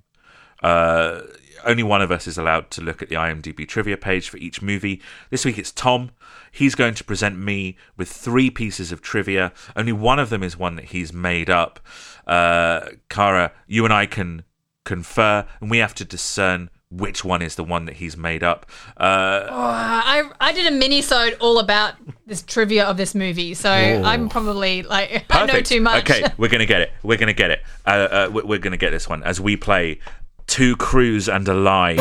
Uh, only one of us is allowed to look at the IMDb trivia page for each movie. This week it's Tom. He's going to present me with three pieces of trivia. Only one of them is one that he's made up. Uh, Cara, you and I can confer, and we have to discern which one is the one that he's made up. Uh, Oh, I I did a mini-sode all about this trivia of this movie, so I'm probably like I know too much. Okay, we're gonna get it. We're gonna get it. Uh, uh, we- we're gonna get this one as we play Two Cruise and a Lie.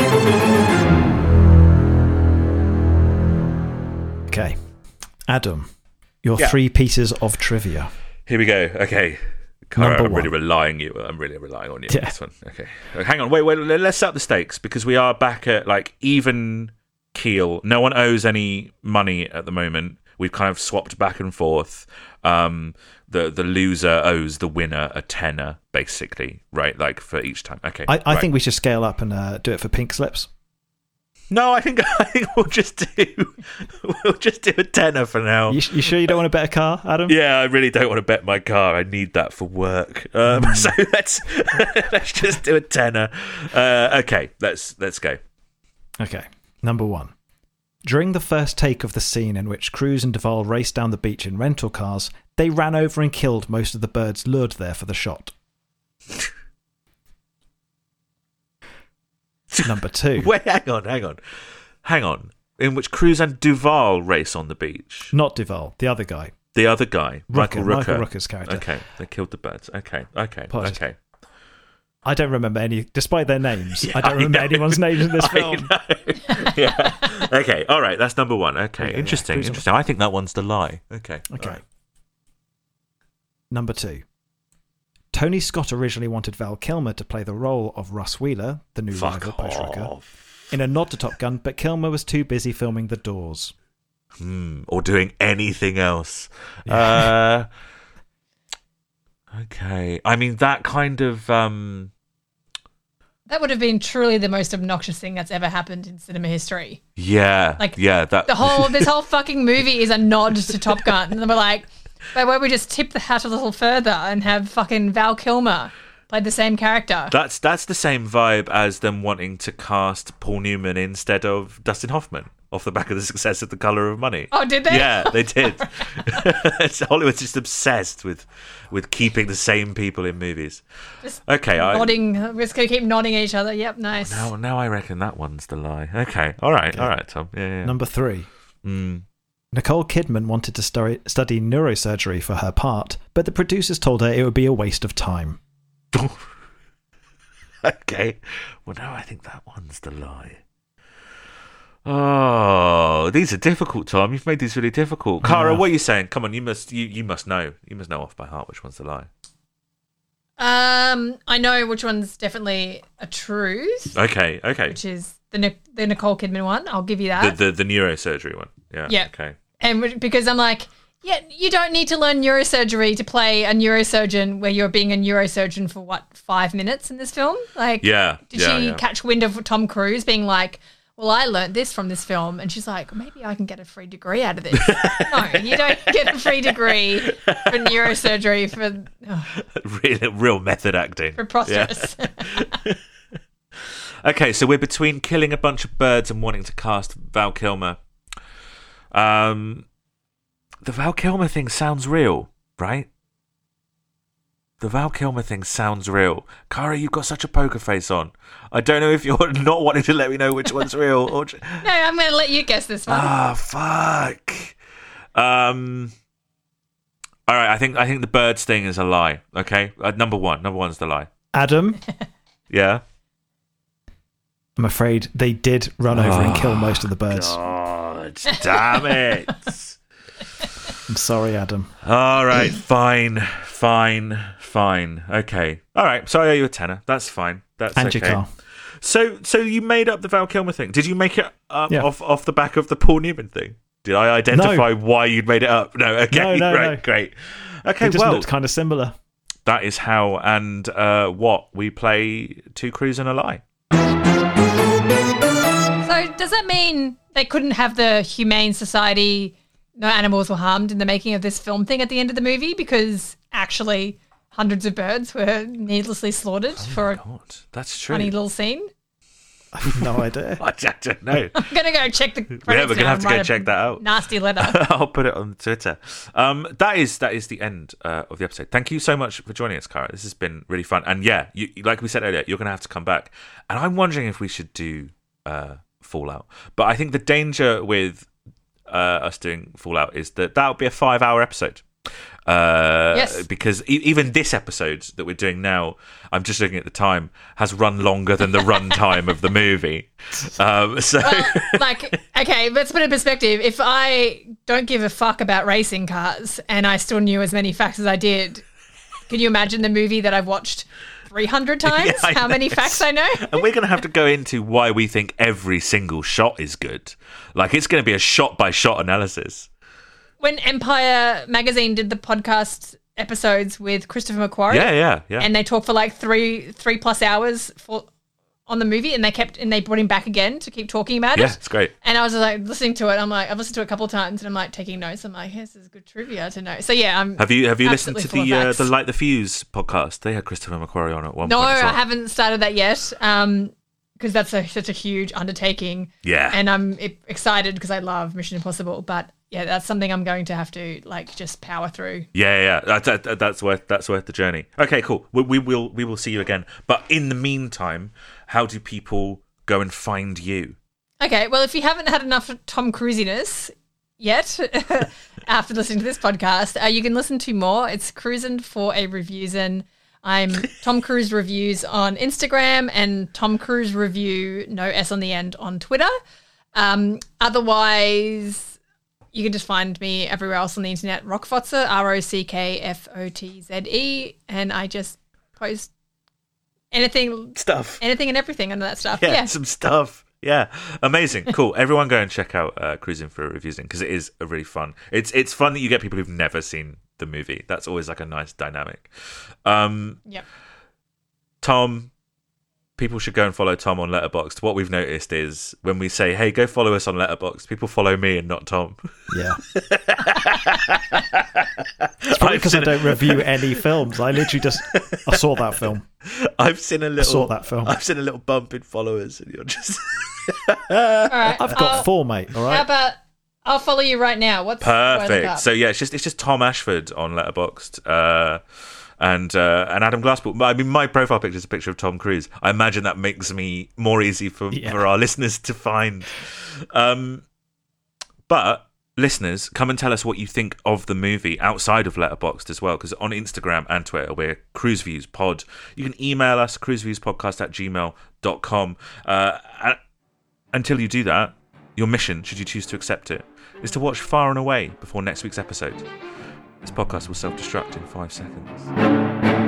Okay. Adam, your Yeah. three pieces of trivia. Here we go. Okay. Number I'm really one. relying you. I'm really relying on you. Yeah. on This one. Okay. Hang on. Wait. Wait. let- Let's set up the stakes because we are back at like even keel. No one owes any money at the moment. We've kind of swapped back and forth. Um, the the loser owes the winner a tenner, basically, right? Like for each time. Okay. I, I right. think we should scale up and uh, do it for pink slips. No, I think I think we'll just do we'll just do a tenner for now. You, you sure you don't want to bet a car, Adam? Yeah, I really don't want to bet my car. I need that for work. Um, Hmm. So let's let's just do a tenner. Uh, okay, let's let's go. Okay. Number one. During the first take of the scene in which Cruise and Duvall raced down the beach in rental cars, they ran over and killed most of the birds lured there for the shot. Number two. Wait, hang on, hang on, hang on. in which Cruise and Duvall race on the beach? Not Duvall, the other guy. The other guy, Michael Rooker. Michael Rooker's character. Okay, they killed the birds. Okay, okay, Apologies. okay. I don't remember any, despite their names. Yeah, I don't I remember know. anyone's names in this film. yeah. Okay. All right. That's number one. Okay. Yeah, yeah, interesting. Cruise- interesting. I think that one's the lie. Okay. Okay. right. Number two. Tony Scott originally wanted Val Kilmer to play the role of Russ Wheeler, the new Fuck rival post Rooker, off. in a nod to Top Gun, but Kilmer was too busy filming The Doors. Hmm. Or doing anything else. Uh, okay. I mean, that kind of. Um, That would have been truly the most obnoxious thing that's ever happened in cinema history. yeah. Like, yeah. That. The whole this whole fucking movie is a nod to Top Gun, and we're like, but why don't we just tip the hat a little further and have fucking Val Kilmer play the same character? That's that's the same vibe as them wanting to cast Paul Newman instead of Dustin Hoffman off the back of the success of The Color of Money. oh, did they? Yeah, they did. Hollywood's just obsessed with with keeping the same people in movies. Just Okay, I, Nodding. We're just gonna keep nodding at each other. Yep, nice. now now I reckon that one's the lie. Okay, all right, all right, Tom. Yeah, yeah. Number three. Mm. Nicole Kidman wanted to stu- study neurosurgery for her part, but the producers told her it would be a waste of time. okay. Well, no, I think that one's the lie. Oh, these are difficult, Tom. You've made these really difficult. Cara, Yeah. what are you saying? Come on, you must you, you must know. You must know off by heart which one's the lie. Um, I know which one's definitely a truth, Okay, okay. which is the the Nicole Kidman one. I'll give you that. the, the neurosurgery one. Yeah. Yeah. Okay. and because I'm like, yeah, you don't need to learn neurosurgery to play a neurosurgeon where you're being a neurosurgeon for what five minutes in this film. Like, Yeah. did yeah, she yeah. catch wind of Tom Cruise being like? Well, I learned this from this film, and she's like, maybe I can get a free degree out of this. no, you don't get a free degree for neurosurgery for oh, real, real method acting. for Yeah. prosthetists. Okay, so we're between killing a bunch of birds and wanting to cast Val Kilmer. Um, the Val Kilmer thing sounds real, right? The Val Kilmer thing sounds real. Cara, you've got such a poker face on. I don't know if you're not wanting to let me know which one's real or. no, I'm going to let you guess this one. Ah, fuck. Um. All right, I think I think the birds thing is a lie. Okay, uh, number one, number one's the lie. Adam, Yeah. I'm afraid they did run over and kill most of the birds. God damn it. I'm sorry, Adam. All right, fine, fine, fine. Okay. All right. So I owe you a tenner. That's fine. That's And okay. your car. So, so you made up the Val Kilmer thing? Did you make it up Yeah. off off the back of the Paul Newman thing? Did I identify why you'd made it up? No. Okay. No, no, right. no. Great. Okay. They just well, looked kind of similar. that is how and uh, what we play Two Cruise and a Lie. So does that mean they couldn't have the humane society? No animals were harmed in the making of this film thing at the end of the movie because actually hundreds of birds were needlessly slaughtered oh for a God, that's true. funny little scene. I have no idea. I don't know. I'm gonna go check the. yeah, we're gonna have to go check that out. Nasty letter. I'll put it on Twitter. Um, that is that is the end uh, of the episode. Thank you so much for joining us, Cara. This has been really fun. And yeah, you, like we said earlier, you're going to have to come back. And I'm wondering if we should do uh, Fallout. But I think the danger with uh, us doing Fallout is that that would be a five hour episode. Uh, Yes. Because e- even this episode that we're doing now, I'm just looking at the time, has run longer than the runtime of the movie. Um, so. Well, like, okay, let's put it in perspective. If I don't give a fuck about racing cars and I still knew as many facts as I did, can you imagine the movie that I've watched 300 times? Yeah, How many facts I know? and we're going to have to go into why we think every single shot is good. Like it's going to be a shot by shot analysis. When Empire magazine did the podcast episodes with Christopher McQuarrie, Yeah, yeah, yeah. and they talked for like three three plus hours for on the movie, and they kept and they brought him back again to keep talking about yeah, it. Yeah, it's great. And I was just like listening to it. I'm like, I've listened to it a couple of times, and I'm like taking notes. I'm like, yes, this is good trivia to know. So yeah, I'm. Have you have you listened to the uh, the. Light the Fuse podcast? They had Christopher McQuarrie on at one no, point. as I haven't started that yet. Um, because that's a, such a huge undertaking. Yeah. And I'm excited because I love Mission Impossible, but yeah, that's something I'm going to have to like just power through. Yeah, yeah, that, that- that- that's worth that's worth the journey. Okay, cool. We, we will we will see you again. But in the meantime, how do people go and find you? Okay, well, if you haven't had enough Tom Cruisiness yet after listening to this podcast, uh, you can listen to more. It's Cruising for a Reviews, and I'm Tom Cruise Reviews on Instagram and Tom Cruise Review, no S on the end, on Twitter. Um, otherwise, you can just find me everywhere else on the internet. Rockfotze, R O C K F O T Z E, and I just post anything, Stuff. anything, and everything under that stuff. Yeah, Yeah, some stuff. Yeah, amazing, cool. Everyone go and check out uh, Cruising for Reviewing because it is a really fun. It's it's fun that you get people who've never seen the movie. That's always like a nice dynamic. Um, Yep. Tom, people should go and follow Tom on Letterboxd. What we've noticed is when we say, "Hey, go follow us on Letterboxd," people follow me and not Tom. Yeah. it's probably because I don't review any films. I literally just I saw that film. I've seen a little. saw that film. I've seen a little bump in followers, and you're just All right. I've got I'll- four, mate. All right. How about I'll follow you right now? What's what do I look perfect. up? So yeah, it's just it's just Tom Ashford on Letterboxd. Uh, and uh, and Adam Glasspool. I mean, my profile picture is a picture of Tom Cruise. I imagine that makes me more easy for, Yeah. for our listeners to find. Um, but listeners, come and tell us what you think of the movie outside of Letterboxd as well, because on Instagram and Twitter, we're Cruise Views Pod. You can email us, cruiseviewspodcast at gmail.com. Uh, and until you do that, your mission, should you choose to accept it, is to watch Far and Away before next week's episode. This podcast will self destruct in five seconds.